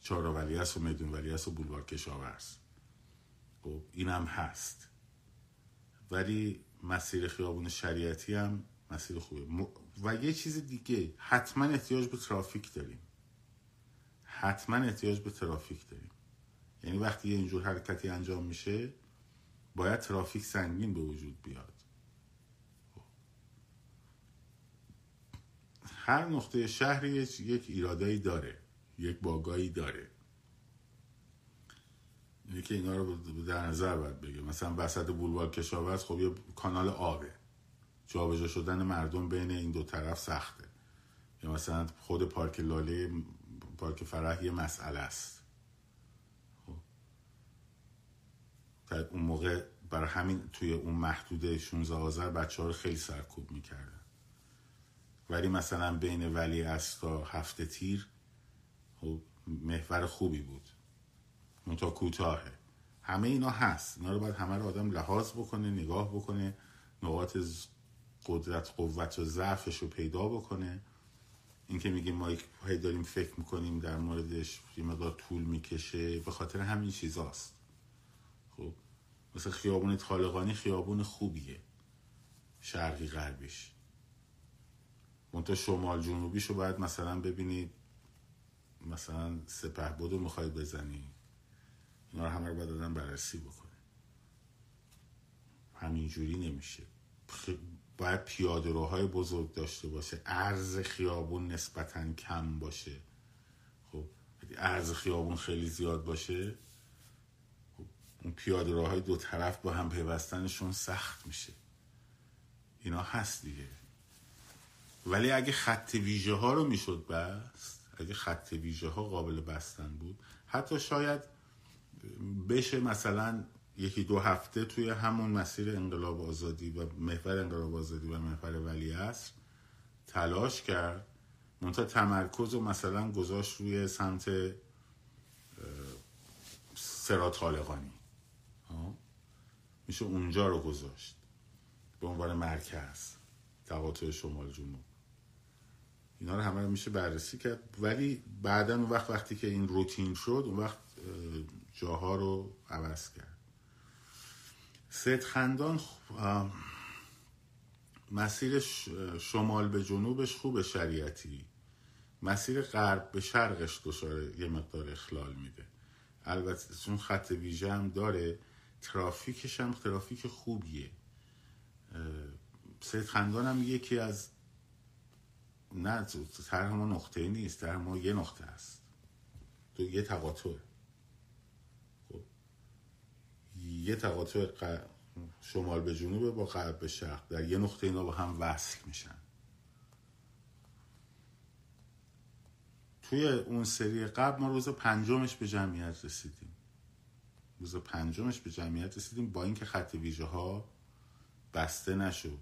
چهار ولیعصر و میدون ولیعصر و بولوار کشاورز. خب این هم هست. ولی مسیر خیابون شریعتی هم مسیر خوبه و یه چیز دیگه حتما احتیاج به ترافیک داریم. حتما احتیاج به ترافیک داریم. یعنی وقتی یه اینجور حرکتی انجام میشه باید ترافیک سنگین به وجود بیاد. هر نقطه شهر یک ایرادایی داره یک باگایی داره. یکی اینا رو در نظر باید بگه مثلا وسط بولوار کشاورز خب یه کانال آبه. جابجا شدن مردم بین این دو طرف سخته. یا مثلا خود پارک لاله پارک فرح یه مسئله است. خب. اون موقع برای همین توی اون محدوده 16 آذر بچه ها رو خیلی سرکوب می‌کردن. ولی مثلا بین ولی است تا هفته تیر خب محور خوبی بود. منتها کوتاهه. همه اینا هست. اینا رو باید همه رو آدم لحاظ بکنه نگاه بکنه نقاط قدرت قوت و ضعفش رو پیدا بکنه. این که میگیم ما هی داریم فکر می‌کنیم در موردش یه مقدار طول می‌کشه به خاطر همین چیزاست. خب مثل خیابون طالقانی خیابون خوبیه. شرقی غربیش. منتها شمال جنوبیش رو باید مثلا ببینید. مثلا سپه بودو می‌خواید بزنی. اینا رو همه رو باید آدم بررسی بکنه. همینجوری نمیشه. باید پیاده روهای بزرگ داشته باشه. عرض خیابون نسبتا کم باشه. خب عرض خیابون خیلی زیاد باشه خب اون پیاده روهای دو طرف با هم پیوستنشون سخت میشه. اینا هست دیگه. ولی اگه خط ویژه ها رو می‌شد بست اگه خط ویژه ها قابل بستن بود حتی شاید بشه مثلا یکی دو هفته توی همون مسیر انقلاب آزادی و محور انقلاب آزادی و محور ولی است تلاش کرد منتها تمرکز و مثلا گذاشت روی سمت سرات خالقانی. میشه اونجا رو گذاشت به عنوان مرکز تقاطع شمال جنوب. اینا رو همه میشه بررسی کرد. ولی بعدا اون وقت وقتی که این روتین شد اون وقت جاها رو عوض کرد. سید خندان مسیر شمال به جنوبش خوب شریعتی. مسیر غرب به شرقش دچار یه مقدار اخلال میده. البته چون خط ویژه هم داره ترافیکش هم ترافیک خوبیه. سید خندان هم یکی از نه طرح ما نقطه نیست طرح ما یه نقطه است. تو یه تقاطع خب یه تقاطع شمال به جنوب با غرب به شرق. در یه نقطه اینا با هم وصل میشن. توی اون سری قبل ما روز پنجمش به جمعیت رسیدیم. روز پنجمش به جمعیت رسیدیم با اینکه خط ویژه ها بسته نشد.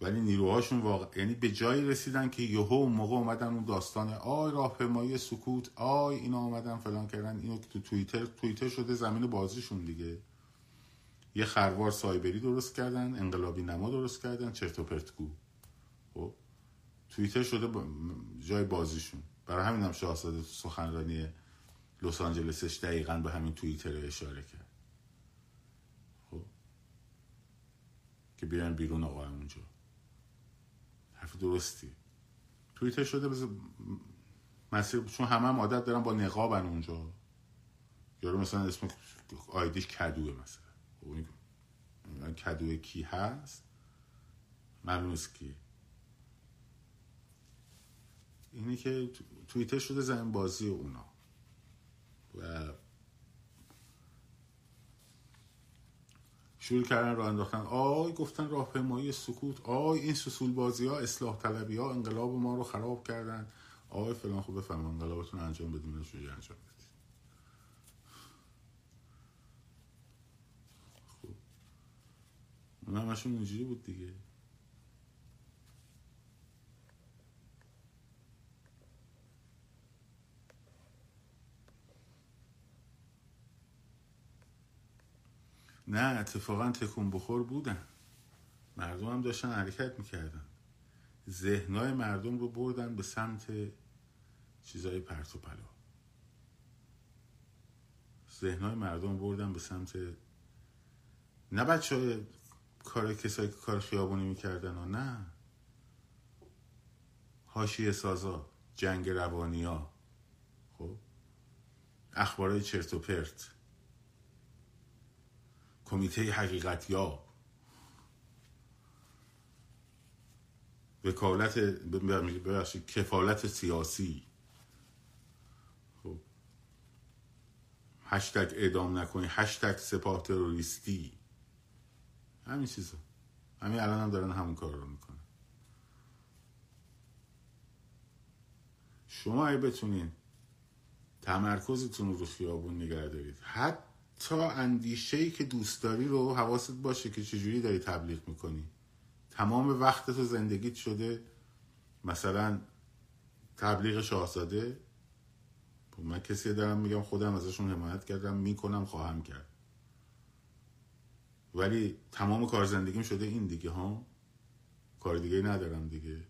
ولی نیروهاشون واقع یعنی به جایی رسیدن که یهو اون موقع اومدن اون داستان آی راهپیمایی سکوت آی اینا اومدن فلان کردن اینو تو توییتر توییتر شده زمین بازیشون دیگه. یه خروار سایبری درست کردن انقلابی نما درست کردن چرت و پرتگو خب؟ توییتر شده جای بازیشون. برای همین هم شاهزاده سخنرانی لس آنجلسش دقیقا به همین توییتر اشاره کرد. خب؟ که بیان بیرون آقا اونجا. حرف درستی. توییتر شده بز... مسیر چون همه هم عادت دارن با نقابن اونجا. یارو مثلا اسم آیدیش کدوه مثلا. خب کدوه کی هست؟ معلوم کی. اینه که توییتر شده زمین بازی اونا. و شروع کردن راه انداختن. آی گفتن راهپیمایی سکوت. آی این سسول بازی ها اصلاح طلبی ها انقلاب ما رو خراب کردن. آی فلان خوب بفهم انقلابتون انجام بدیم چجوری انجام بدید خوب اون همشون اینجوری بود دیگه. نه اتفاقا تکون بخور بودن. مردم هم داشتن حرکت می‌کردن. ذهنهای مردم رو بردن به سمت چیزای پرت و پلا. ذهنهای مردم بردن به سمت نه بچه کار کسایی که کار خیابونی می‌کردن و نه هاشی سازا جنگ روانی خب؟ اخبارای چرت و پرت. کمیته حقیقت یا وکالت ببخشید کفالت سیاسی. خب. هشتگ اعدام نکنی هشتگ سپاه تروریستی. همین چیزا. همین الان هم دارن همون کار رو می‌کنن. شما اگه بتونین تمرکزتون رو خیابون نگه دارید حتی تا اندیشه که دوست داری رو حواست باشه که چجوری داری تبلیغ می‌کنی. تمام وقتت و زندگیت شده مثلا تبلیغ شاهزاده. خب من کسی دارم میگم خودم ازشون حمایت کردم می‌کنم خواهم کرد. ولی تمام کار زندگیم شده این دیگه ها؟ کار دیگه ندارم دیگه.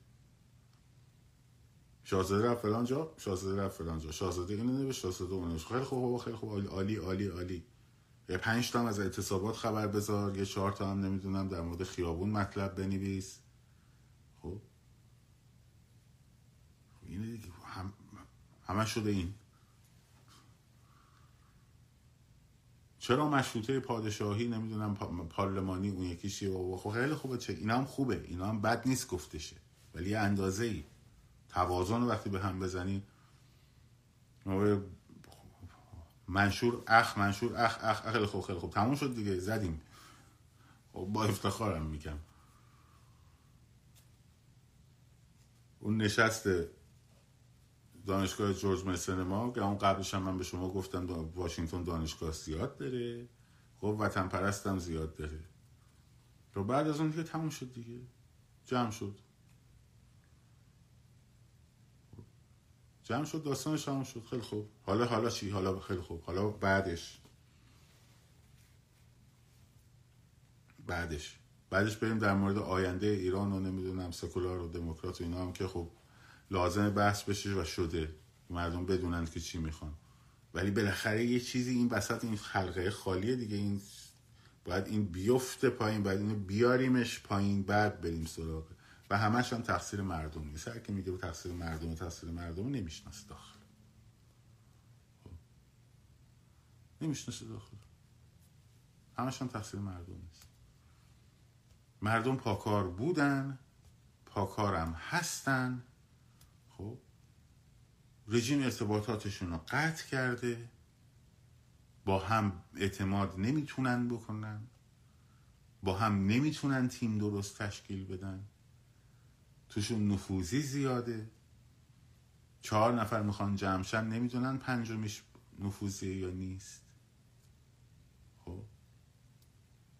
شاهزاده رفت فلان جا شاهزاده رفت فلان جا. شاهزاده اینو نوشت شاهزاده اونو خیلی خوب خیلی خوب. عالی عالی عالی. یه پنج تا از اعتصابات خبر بذار. یه چهار تا هم نمی‌دونم در مورد خیابون مطلب بنویس. خب؟ اینه دیگه. هم همه شده این. چرا مشروطه پادشاهی نمی‌دونم پارلمانی اون یکیشی و خب خیلی خوبه. چه اینا هم خوبه. اینا هم بد نیست گفتشه. ولی اندازه ای توازن وقتی به هم بزنی منشور اخ منشور اخ اخ خیلی خوب خیلی خوب. تموم شد دیگه زدیم. خب با افتخارم میگم. اون نشست دانشگاه جورج مسن ما که اون قبلش هم من به شما گفتم واشنگتن دانشگاه زیاد داره. خب وطن پرستم زیاد داره. رو بعد از اون دیگه تموم شد دیگه. جمع شد. جمع شد داستانش تموم شد. خیلی خوب. حالا حالا چی؟ حالا خیلی خوب. حالا بعدش. بعدش. بعدش بریم در مورد آینده ایران و نمی‌دونم سکولار و دموکرات و اینا هم که خب لازم بحث بشه و شده. مردم بدونن که چی می‌خوان. ولی بالاخره یه چیزی این وسط این خلقه خالیه دیگه. این باید این بیفته پایین باید اینو بیاریمش پایین بعد بریم سراغ. و همش هم تقصیر مردم نیست هر که میگه تقصیر مردم و تقصیر مردم نمی‌شناسه داخل. خب. نمی‌شناسه داخل. همش هم تقصیر مردم نیست. مردم پاکار بودن پاکارم هستن. خب. رژیم ارتباطاتشون رو قطع کرده. با هم اعتماد نمی‌تونن بکنن. با هم نمی‌تونن تیم درست تشکیل بدن. توشون نفوذی زیاده. چهار نفر می‌خوان جمشن نمی‌دونن پنجمیش نفوذی یا نیست. خب.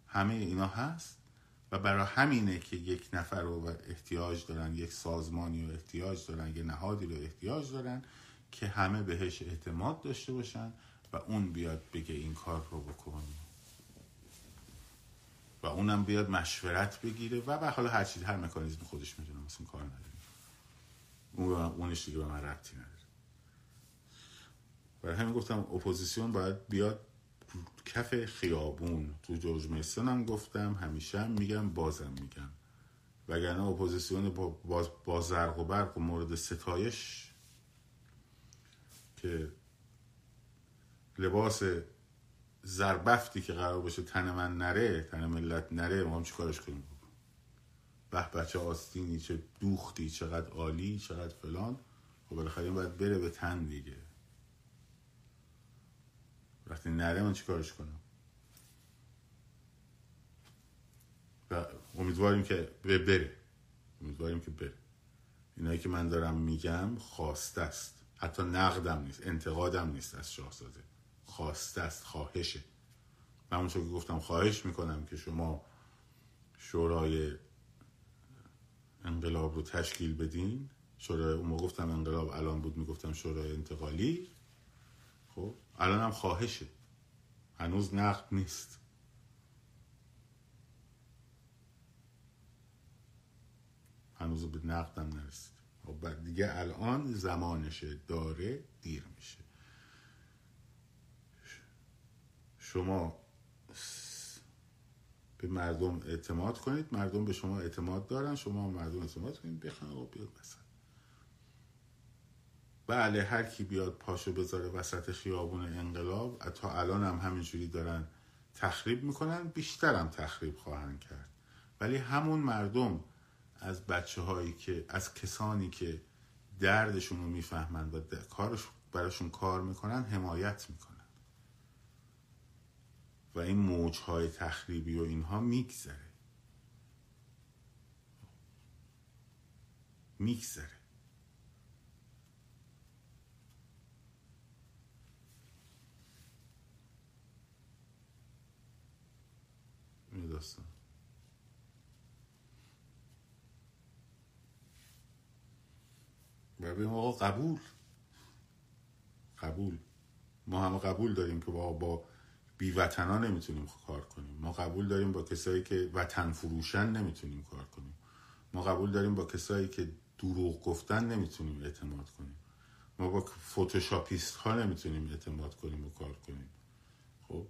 همه اینا هست و برای همینه که یک نفر رو احتیاج دارن یک سازمانی رو احتیاج دارن یه نهادی رو احتیاج دارن که همه بهش اعتماد داشته باشن و اون بیاد بگه این کار رو بکن. و اونم بیاد مشورت بگیره و به حالا هر چیز هر مکانیزم خودش می‌دونه مثلا کار نداره. اون اونش دیگه به من ربطی نداره. برای همین گفتم اپوزیسیون باید بیاد کف خیابون. تو جورج میسن هم گفتم همیشه هم میگم بازم میگم. وگرنه اپوزیسیون با, با, با زرق و برق و مورد ستایش که لباس زربفتی که قرار باشه تن من نره تن ملت نره ما هم چیکارش کنیم؟ به بچه آستینی چه دوختی چقدر عالی چقدر فلان. خب بالاخره این باید بره به تن دیگه. وقتی نره من چیکارش کنم؟ و امیدواریم که بره. امیدواریم که بره. اینایی که من دارم میگم خواسته است. حتی نقدم نیست انتقادم نیست از شاهزاده. خواسته است خواهشه. من اونطور که گفتم خواهش می‌کنم که شما شورای انقلاب رو تشکیل بدین. شورای اون گفتم انقلاب الان بود می‌گفتم شورای انتقالی. خب الان هم خواهشه. هنوز نقد نیست. هنوز به نقدم نرسید. خب دیگه الان زمانشه داره دیر میشه. شما به مردم اعتماد کنید مردم به شما اعتماد دارن شما مردم اعتماد کنید بخوان آقا بیاد وسط. بله هر کی بیاد پاشو بذاره وسط خیابون انقلاب تا الان هم همینجوری دارن تخریب می‌کنن بیشترم تخریب خواهند کرد. ولی همون مردم از بچه هایی که از کسانی که دردشون رو می‌فهمند و کارش براشون کار می‌کنن حمایت می‌کنن. و این موجهای تخریبی و اینها میگذره. میگذره. داستان. و بگیم آقا قبول. قبول. ما همه قبول داریم که با با بیوطنا نمی‌تونیم کار کنیم. ما قبول داریم با کسایی که وطن فروشن نمی‌تونیم کار کنیم. ما قبول داریم با کسایی که دروغ گفتن نمی‌تونیم اعتماد کنیم. ما با فوتوشاپیست ها نمی‌تونیم اعتماد کنیم و کار کنیم. خب؟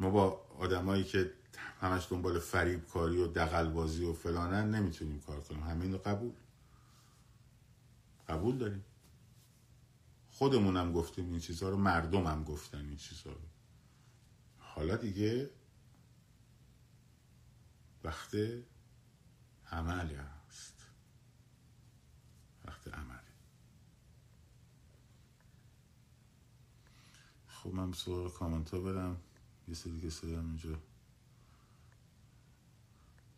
ما با آدمایی که همش دنبال فریب کاری و دقلبازی و فلانن نمی‌تونیم کار کنیم. همین قبول. قبول داریم. خودمونم گفتیم این چیزها رو مردم هم گفتن این چیزها رو. حالا دیگه وقت عملی هست. وقت عملی. خب من سوال کامنت ها برم. یه سری دیگه سرم اینجا.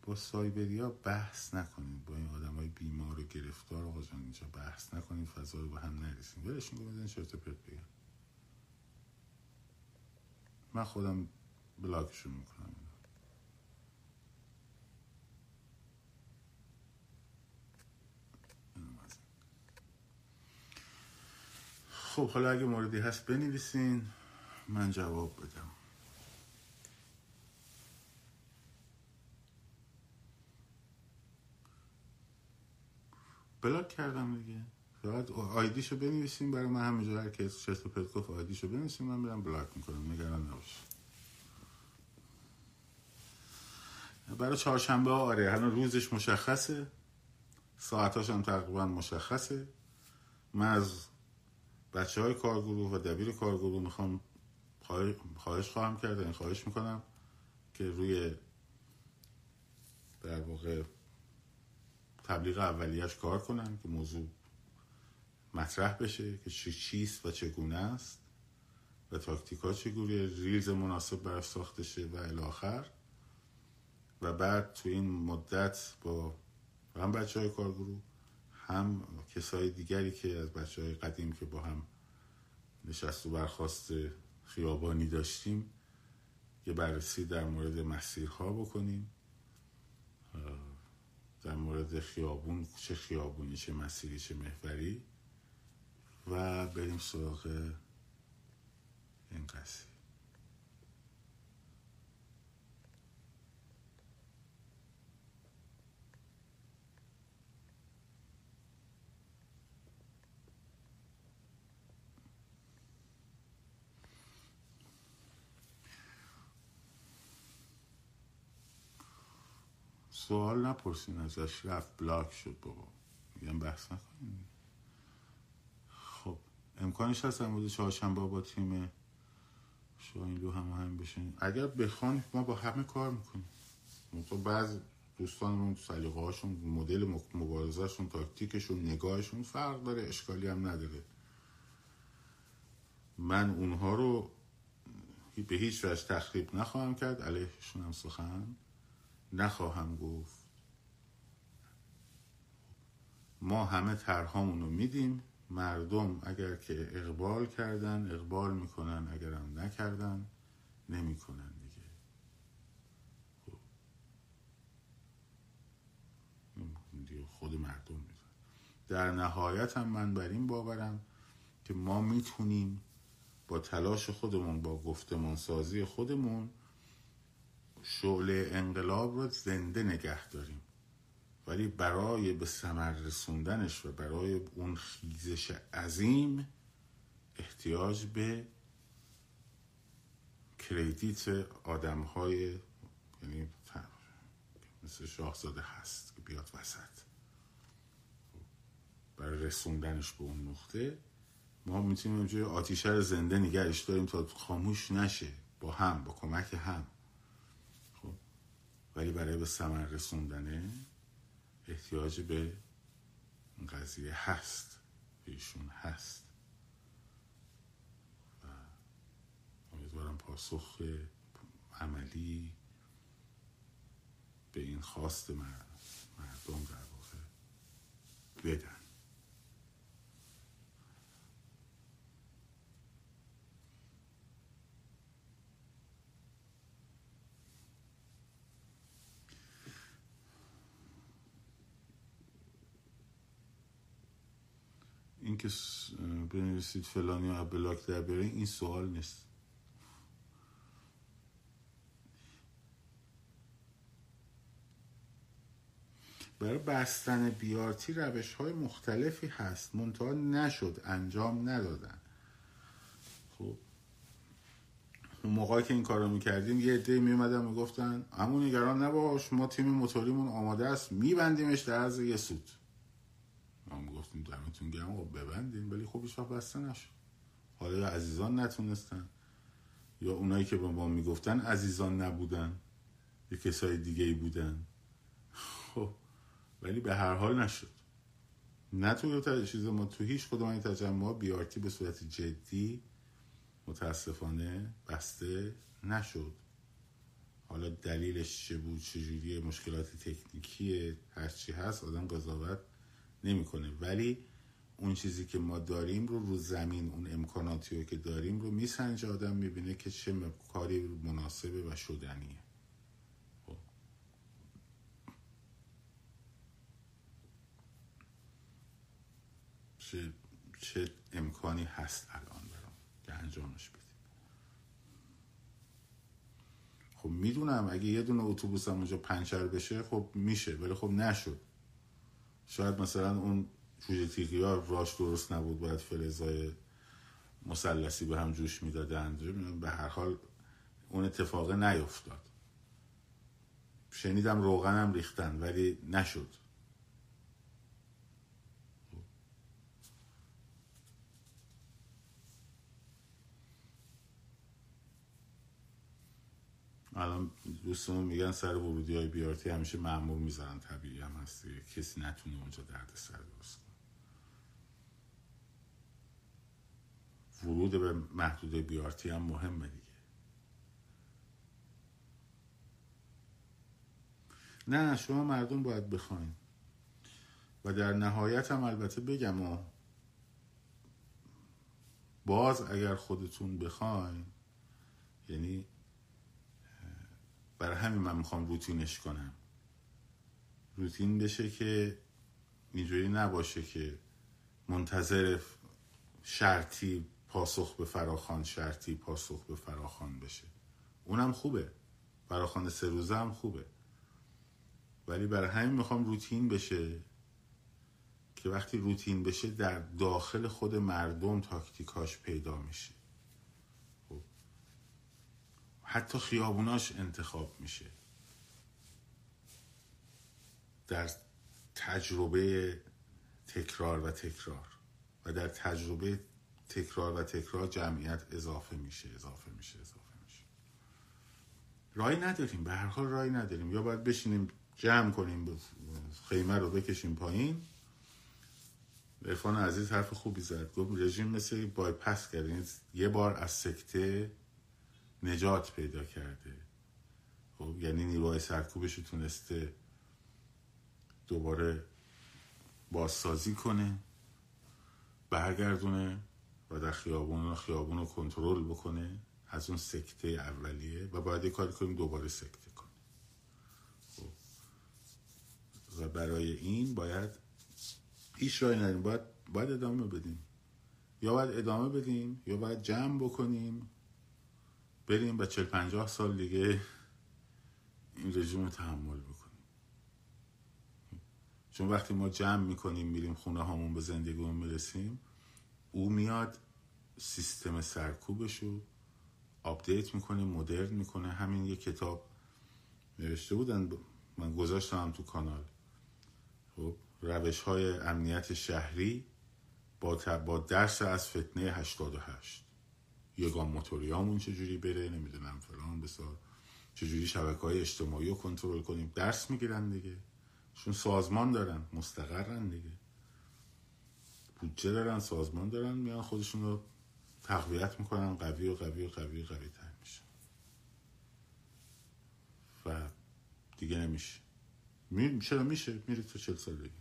با سایبریا بحث نکنید. با این آدم های بیمار و گرفتار آقا اینجا بحث نکنید. فضا رو با هم نریسیم ولشون کنید چرت پرت بگم. من خودم بلاکشون می‌کنم. خب حالا اگه موردی هست بنویسین من جواب بدم. بلاک کردم دیگه. فقط آیدیشو بنویسیم. برای من همینجا هر کس چست پت گفت آیدیشو بنویسیم. من برم بلاک می‌کنم. نگران نباش. برای چهارشنبه ها آره الان روزش مشخصه. ساعتاش هم تقریبا مشخصه. من از بچه های کارگروه و دبیر کارگروه می‌خوام خواهش خواهم کرد. این خواهش می‌کنم که روی در واقع تبلیغ اولیش کار کنن که موضوع مطرح بشه که چی چیست و چگونه است و تاکتیکا چگونه ریلز مناسب برای ساخته شه و الاخر و بعد تو این مدت با هم بچه های کارگروه هم کسای دیگری که از بچه های قدیم که با هم نشست و برخواست خیابانی داشتیم یه بررسی در مورد مسیرها بکنیم. در مورد خیابون چه خیابونی چه مسیری چه محوری. و بریم سراغ این قصه سوال نپرسین ازش. رفت بلاک شد بابا. میگم بحث نکنیم امکانش هست امروز چهارشنبه با تیم شاین لو هم هم بشین. اگر بخوان ما با همه کار می‌کنیم. تو بعض دوستانمون سلیقه هاشون مدل مبارزهشون تاکتیکشون نگاهشون فرق داره اشکالی هم نداره. من اونها رو به هیچ وجه تخریب نخواهم کرد. علیهشون هم سخن نخواهم گفت. ما همه ترهامون رو میدیم. مردم اگر که اقبال کردن اقبال می‌کنن اگر هم نکردن نمی‌کنن دیگه. خب. خود مردم میدن در نهایت هم من بر این باورم که ما می‌تونیم با تلاش خودمون با گفتمان سازی خودمون شعله انقلاب رو زنده نگه داریم. ولی برای به ثمر رسوندنش و برای اون خیزش عظیم احتیاج به کردیت آدم های یعنی مثل شاهزاده هست که بیاد وسط. برای رسوندنش به اون نقطه ما می‌تونیم اونجوری آتیشه رو زنده نگرش داریم تا خاموش نشه. با هم با کمک هم. خب. ولی برای به ثمر رسوندنه احتیاج به قضیه هست ایشون هست. و امیدوارم پاسخ عملی به این خواست مردم در واقع بدن. اینکه بنویسید فلانی و بلاک در این سوال نیست. برای بستن بیارتی روش های مختلفی هست. منتها نشد انجام ندادن. خب. اون موقعی که این کارو می‌کردیم یه عده میومدن می‌گفتن همون نگران نباش ما تیم موتوریمون آماده است میبندیمش در عرض یه سود ما گفتیم دمتون گرم. خب ببندین ولی خب ایش بسته نشد حالا عزیزان نتونستن یا اونایی که به ما می‌گفتن عزیزان نبودن یه کسای دیگه ای بودن. خب ولی به هر حال نشد. نه تو چیز ما تو هیچ کدوم این تجمع بیارتی به صورت جدی متاسفانه بسته نشد. حالا دلیلش چه بود چجوری مشکلات تکنیکی هرچی هست آدم قضاوت نمی‌کنه. ولی اون چیزی که ما داریم رو رو زمین اون امکاناتی رو که داریم رو میسنجه آدم می‌بینه که چه کاری مناسبه و شدنیه. خب. چه, چه امکانی هست الان برام؟ که انجامش بدیم. خب می‌دونم اگه یه دونه اتوبوس هم اونجا پنچر بشه خب میشه ولی خب نشد. شاید مثلا اون جوجه تیغی ها راش درست نبود باید فلزای مسلسی به هم جوش می‌دادن. به هر حال اون اتفاق نیفتاد. شنیدم روغنم ریختن ولی نشد. الان دوستمون میگن سر ورودی های بیارتی همیشه معمول می‌ذارن طبیعی هم هست کسی نتونه اونجا درد سر درست ورود به محدوده بیارتی هم مهمه دیگه. نه شما مردم باید بخواین. و در نهایت هم البته بگم و باز اگر خودتون بخواین یعنی برای همین من می‌خوام روتینش کنم. روتین بشه که اینجوری نباشه که منتظر شرطی پاسخ به فراخان شرطی پاسخ به فراخان بشه. اونم خوبه. فراخان سه روزه هم خوبه. ولی برای همین می‌خوام روتین بشه که وقتی روتین بشه در داخل خود مردم تاکتیکاش پیدا میشه. حتی خیابوناش انتخاب میشه. در تجربه تکرار و تکرار. و در تجربه تکرار و تکرار جمعیت اضافه میشه اضافه میشه اضافه میشه. رای نداریم به هر حال رای نداریم. یا باید بشینیم جمع کنیم خیمه رو بکشیم پایین. عرفان عزیز حرف خوبی زد. گفت رژیم مثل بایپس کرده یعنی یه بار از سکته نجات پیدا کرده. خب یعنی نیروهای سرکوبش تونسته دوباره بازسازی کنه برگردونه و در خیابون خیابون رو کنترل بکنه از اون سکته اولیه و باید یه کاری کنیم دوباره سکته کنه خب. و برای این باید هیچ رای نداریم. باید, باید ادامه بدیم. یا باید ادامه بدیم یا باید جمع بکنیم. بریم و چل پنجاه سال دیگه این رژیم رو تحمل بکنیم. چون وقتی ما جمع می‌کنیم میریم خونه هامون به زندگیمون می‌رسیم او میاد سیستم سرکوبش رو update می‌کنه مدرن می‌کنه. همین یه کتاب نوشته بودن من گذاشتم تو کانال. خب روش های امنیت شهری با, با درس از فتنه 88 یگان موتوریامون چجوری بره نمی‌دونم فلان بسار چجوری شبکه های اجتماعی رو کنترل کنیم. درس می‌گیرن دیگه. چون سازمان دارن مستقرن دیگه. بودجه دارن سازمان دارن میان خودشون رو تقویت می‌کنن. قوی و قوی و قوی و قوی تر میشه. و دیگه نمیشه. می... چرا میشه؟ میره تو چل سال دیگه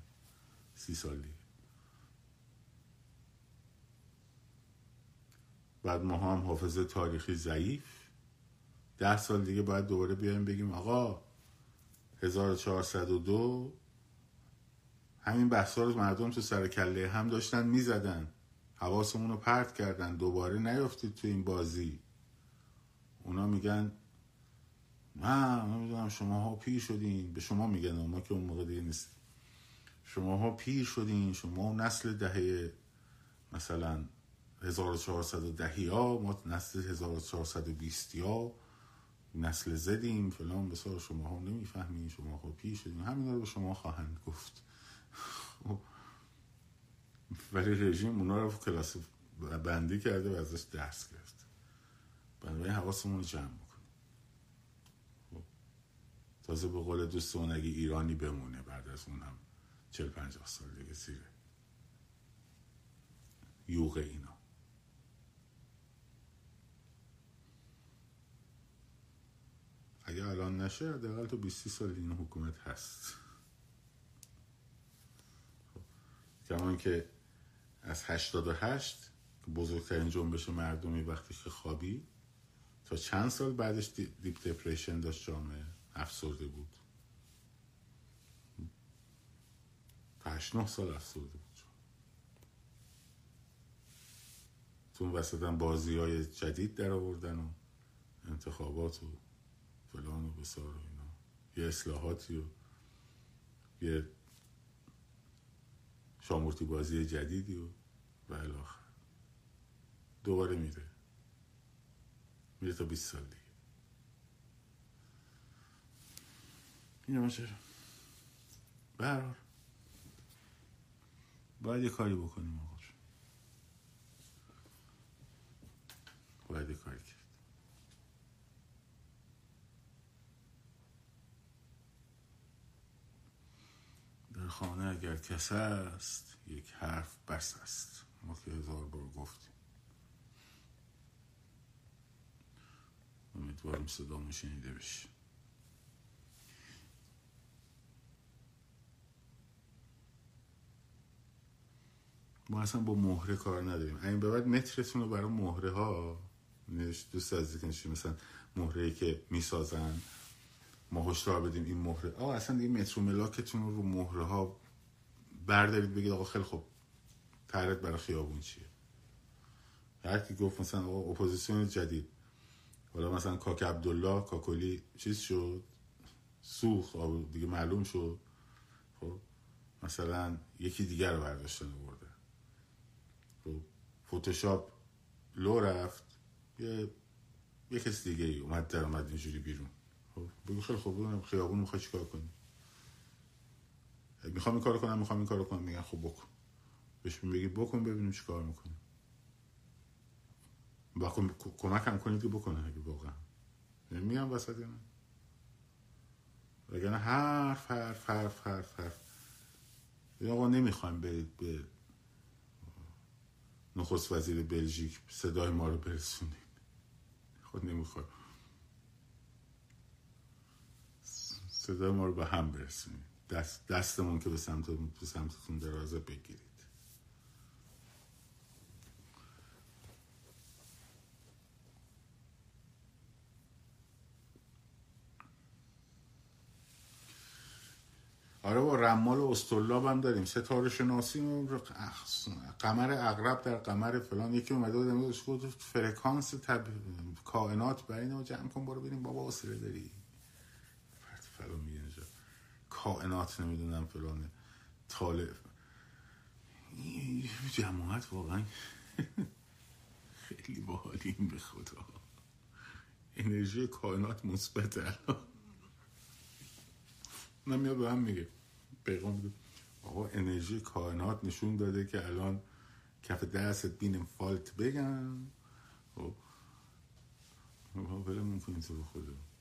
سی سال دیگه بعد ما هم حافظه تاریخی ضعیف. ده سال دیگه باید دوباره بیایم بگیم آقا 1402 همین بحثا رو مردم تو سر کله هم داشتن می‌زدن. حواسمون رو پرت کردن. دوباره نیافتید تو این بازی. اونا میگن نه نمی‌دونم شما ها پیر شدین. به شما میگن ما که اون موقع دیگه نیست. شما ها پیر شدین شما نسل دهه مثلا 1410 ها ما نسل 1420 ها نسل زدیم فلان بسار شما ها نمی‌فهمین شما ها پیر شدین همین رو به شما خواهند گفت. ولی رژیم اونا رو کلاس بندی کرده و ازش درس گرفت. بنابراین حواسمون رو جمع بکنیم. خب. تازه به قول دوستون اگه ایرانی بمونه بعد از اون هم چل پنجاه سال دیگه زیره. یوغ اینا. اگه الان نشه حداقل تو 20 سال این حکومت هست خب. کمان که از 88 که بزرگترین جنبش مردمی وقتی که خوابی تا چند سال بعدش دیپ دپریشن داشت جامعه افسرده بود تا 8 9 سال افسرده بود تو وسط بازی های جدید در آوردن و انتخابات و فلان و بسار و اینا. یه اصلاحاتی و یه شامورتی بازی جدیدی و و الاخر دوباره میره. میره تا 20 سال دیگه. این ما چرا؟ برار باید یه کاری بکنیم آقا باید یه کاری خانه اگر کس است یک حرف بس است. ما که هزار بار گفتیم. امیدوارم صدا شنیده بشه. ما اصلا با مهره کار نداریم. این به بعد مترتون رو برای مهره ها دوست عزیزی مثلا مهره که می‌سازن ما هشدار بدیم این مهره. آه اصلا این مترو ملاکتون رو مهره ها بردارید بگید آقا خیلی خوب ترت برای خیابون چیه؟ هر کی گفت مثلا آقا اپوزیسیون جدید. حالا مثلا کاک عبدالله کاکولی چیز شد؟ سوخت دیگه معلوم شد. خب مثلا یکی دیگر رو برداشتن برده. خب فوتوشاپ لو رفت. یه یه کس دیگه ای اومد در اومد اینجوری بیرون. خب بگو خیلی خوب بودم خیابون می‌خوای چیکار کنی؟ می‌خوام این کارو کنم می‌خوام این کارو کنم. میگن خب بکن. بهش بگی بکن ببینیم چی کار می‌کنی با هم کنید که بکنه اگه واقعا. میگم وسط من وگرنه حرف حرف حرف حرف حرف. آقا نمی‌خوایم برید به نخست وزیر بلژیک صدای ما رو برسونیم خود نمی‌خوایم صدای ما رو به هم برسونیم دست دستمون که به سمت به سمتتون درازه بگیرید. آره با رمال و استرلاب هم داریم. ستاره شناسی قمر اغرب در قمر فلان. یکی اومده بود گفت فرکانس تب... کائنات بین و جمع کن برو بریم. بابا اسره داری. فلان میگه کائنات نمی‌دونم فلان طالب جماعت واقعا خیلی باحالیم به خدا. انرژی کائنات مثبت الان. میاد به هم میگه. پیغام بده آقا انرژی کائنات نشون داده که الان کف دست بین فالت بگم. خب. بله کنیم تو به خدا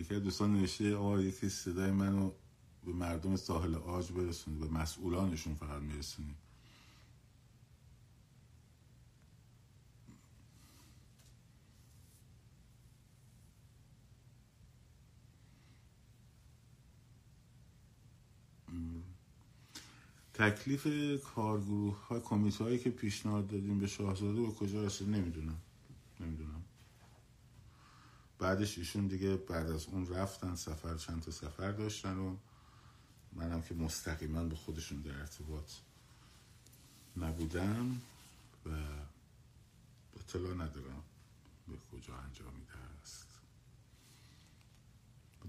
یکی از دوستان نوشته آقا یکی صدای منو به مردم ساحل آج برسونید به مسئولانشون فقط میرسونید تکلیف کارگروه های کمیته هایی که پیشنهاد دادیم به شاهزاده به کجا رسید نمی‌دونم. نمی‌دونم. بعدش ایشون دیگه بعد از اون رفتن سفر چند تا سفر داشتن و منم که مستقیما به خودشون در ارتباط نبودم و اطلاع ندارم به کجا انجامیده است.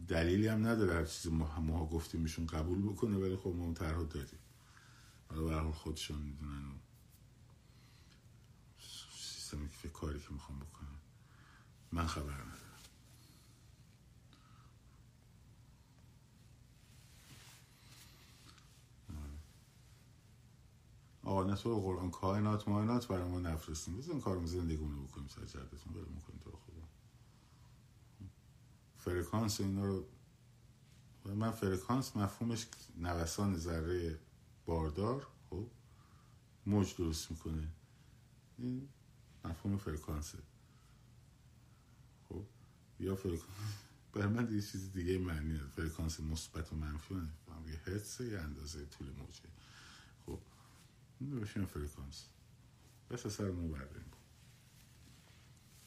دلیلی هم نداره هر چیزی ما, ما گفتیم ایشون قبول بکنه ولی خب ما اون طرح داریم حالا به خودشون می‌دونن و سیستمی که کاری که می‌خوام بکنم. من خبر ندارم. آقا نطور قرآن کائنات ماینات برای ما نفرستیم بزن کارم زندگونه بکنیم سر جردتون برای می‌کنیم تو خدا. فرکانس اینا رو من فرکانس مفهومش نوسان ذره باردار خب؟ موج درست می‌کنه. این مفهوم فرکانسه. خب؟ یا فرکانس برای من دیگه چیز دیگه معنی فرکانس مثبت و منفی یه هرتز یه اندازه طول موجه. بشین فرکانس بس سر مو برداریم.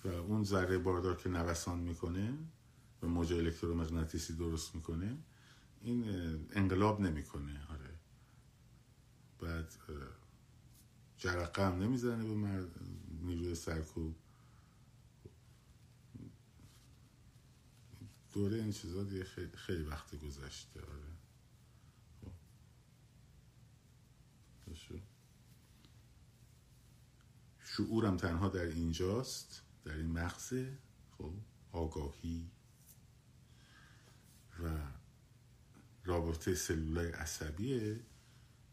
و اون ذره باردار که نوسان می‌کنه و موج الکترومغناطیسی درست می‌کنه این انقلاب نمی‌کنه. آره. بعد جرقه هم نمی‌زنه به مرد نیروی سرکوب. دوره این چیزا دیگه خیلی, خیلی وقت گذشته. آره خب. شعورم تنها در اینجاست در این مغزه خب آگاهی. و رابطه سلولای عصبیه.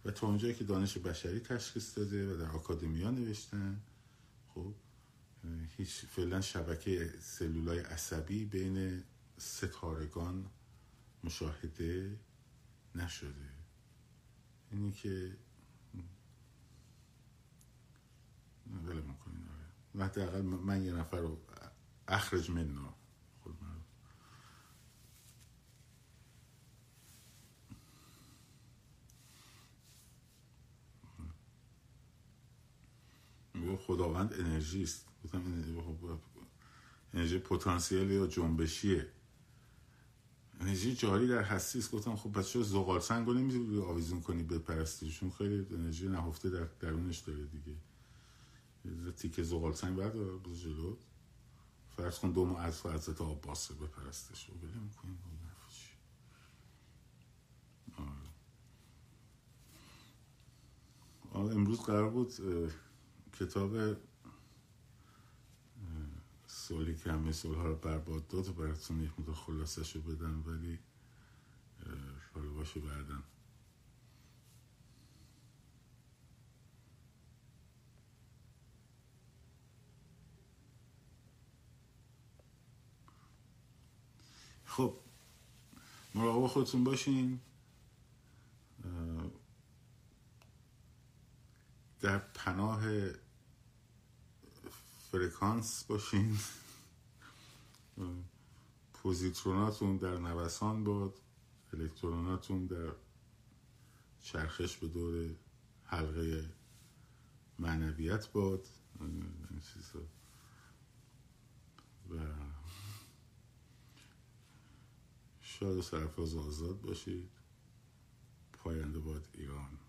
و تا اونجایی که دانش بشری تشخیص داده و در آکادمیا نوشتن خب هیچ فعلا شبکه سلولای عصبی بین ستارگان مشاهده نشده. اینی که ولی می‌کنین آره. من یه نفر رو اخرج مننا خداوند انرژی است. انرژی پتانسیل یا جنبشیه. انرژی جاری در هستی است. گفتم خب پس چرا زغال سنگ رو نمی‌تونی آویزون کنی به پرستیشون خیلی انرژی نهفته در درونش داره دیگه. تیکه زغال سنگ بعد بز جلو. فرض کن دو ماه از حضرت عباس به پرستش رو بله می‌کنیم امروز قرار بود کتاب سالی که همه ها رو برباد داد و براتون یک مدار خلاصه شو بدم ولی حالا باشه بعدم خب مراقب خودتون باشین. در پناه فرکانس باشین. پوزیتروناتون در نوسان باد الکتروناتون در چرخش به دور حلقه معنویت باد. و شاد و سرفراز آزاد باشید. پاینده باد ایران.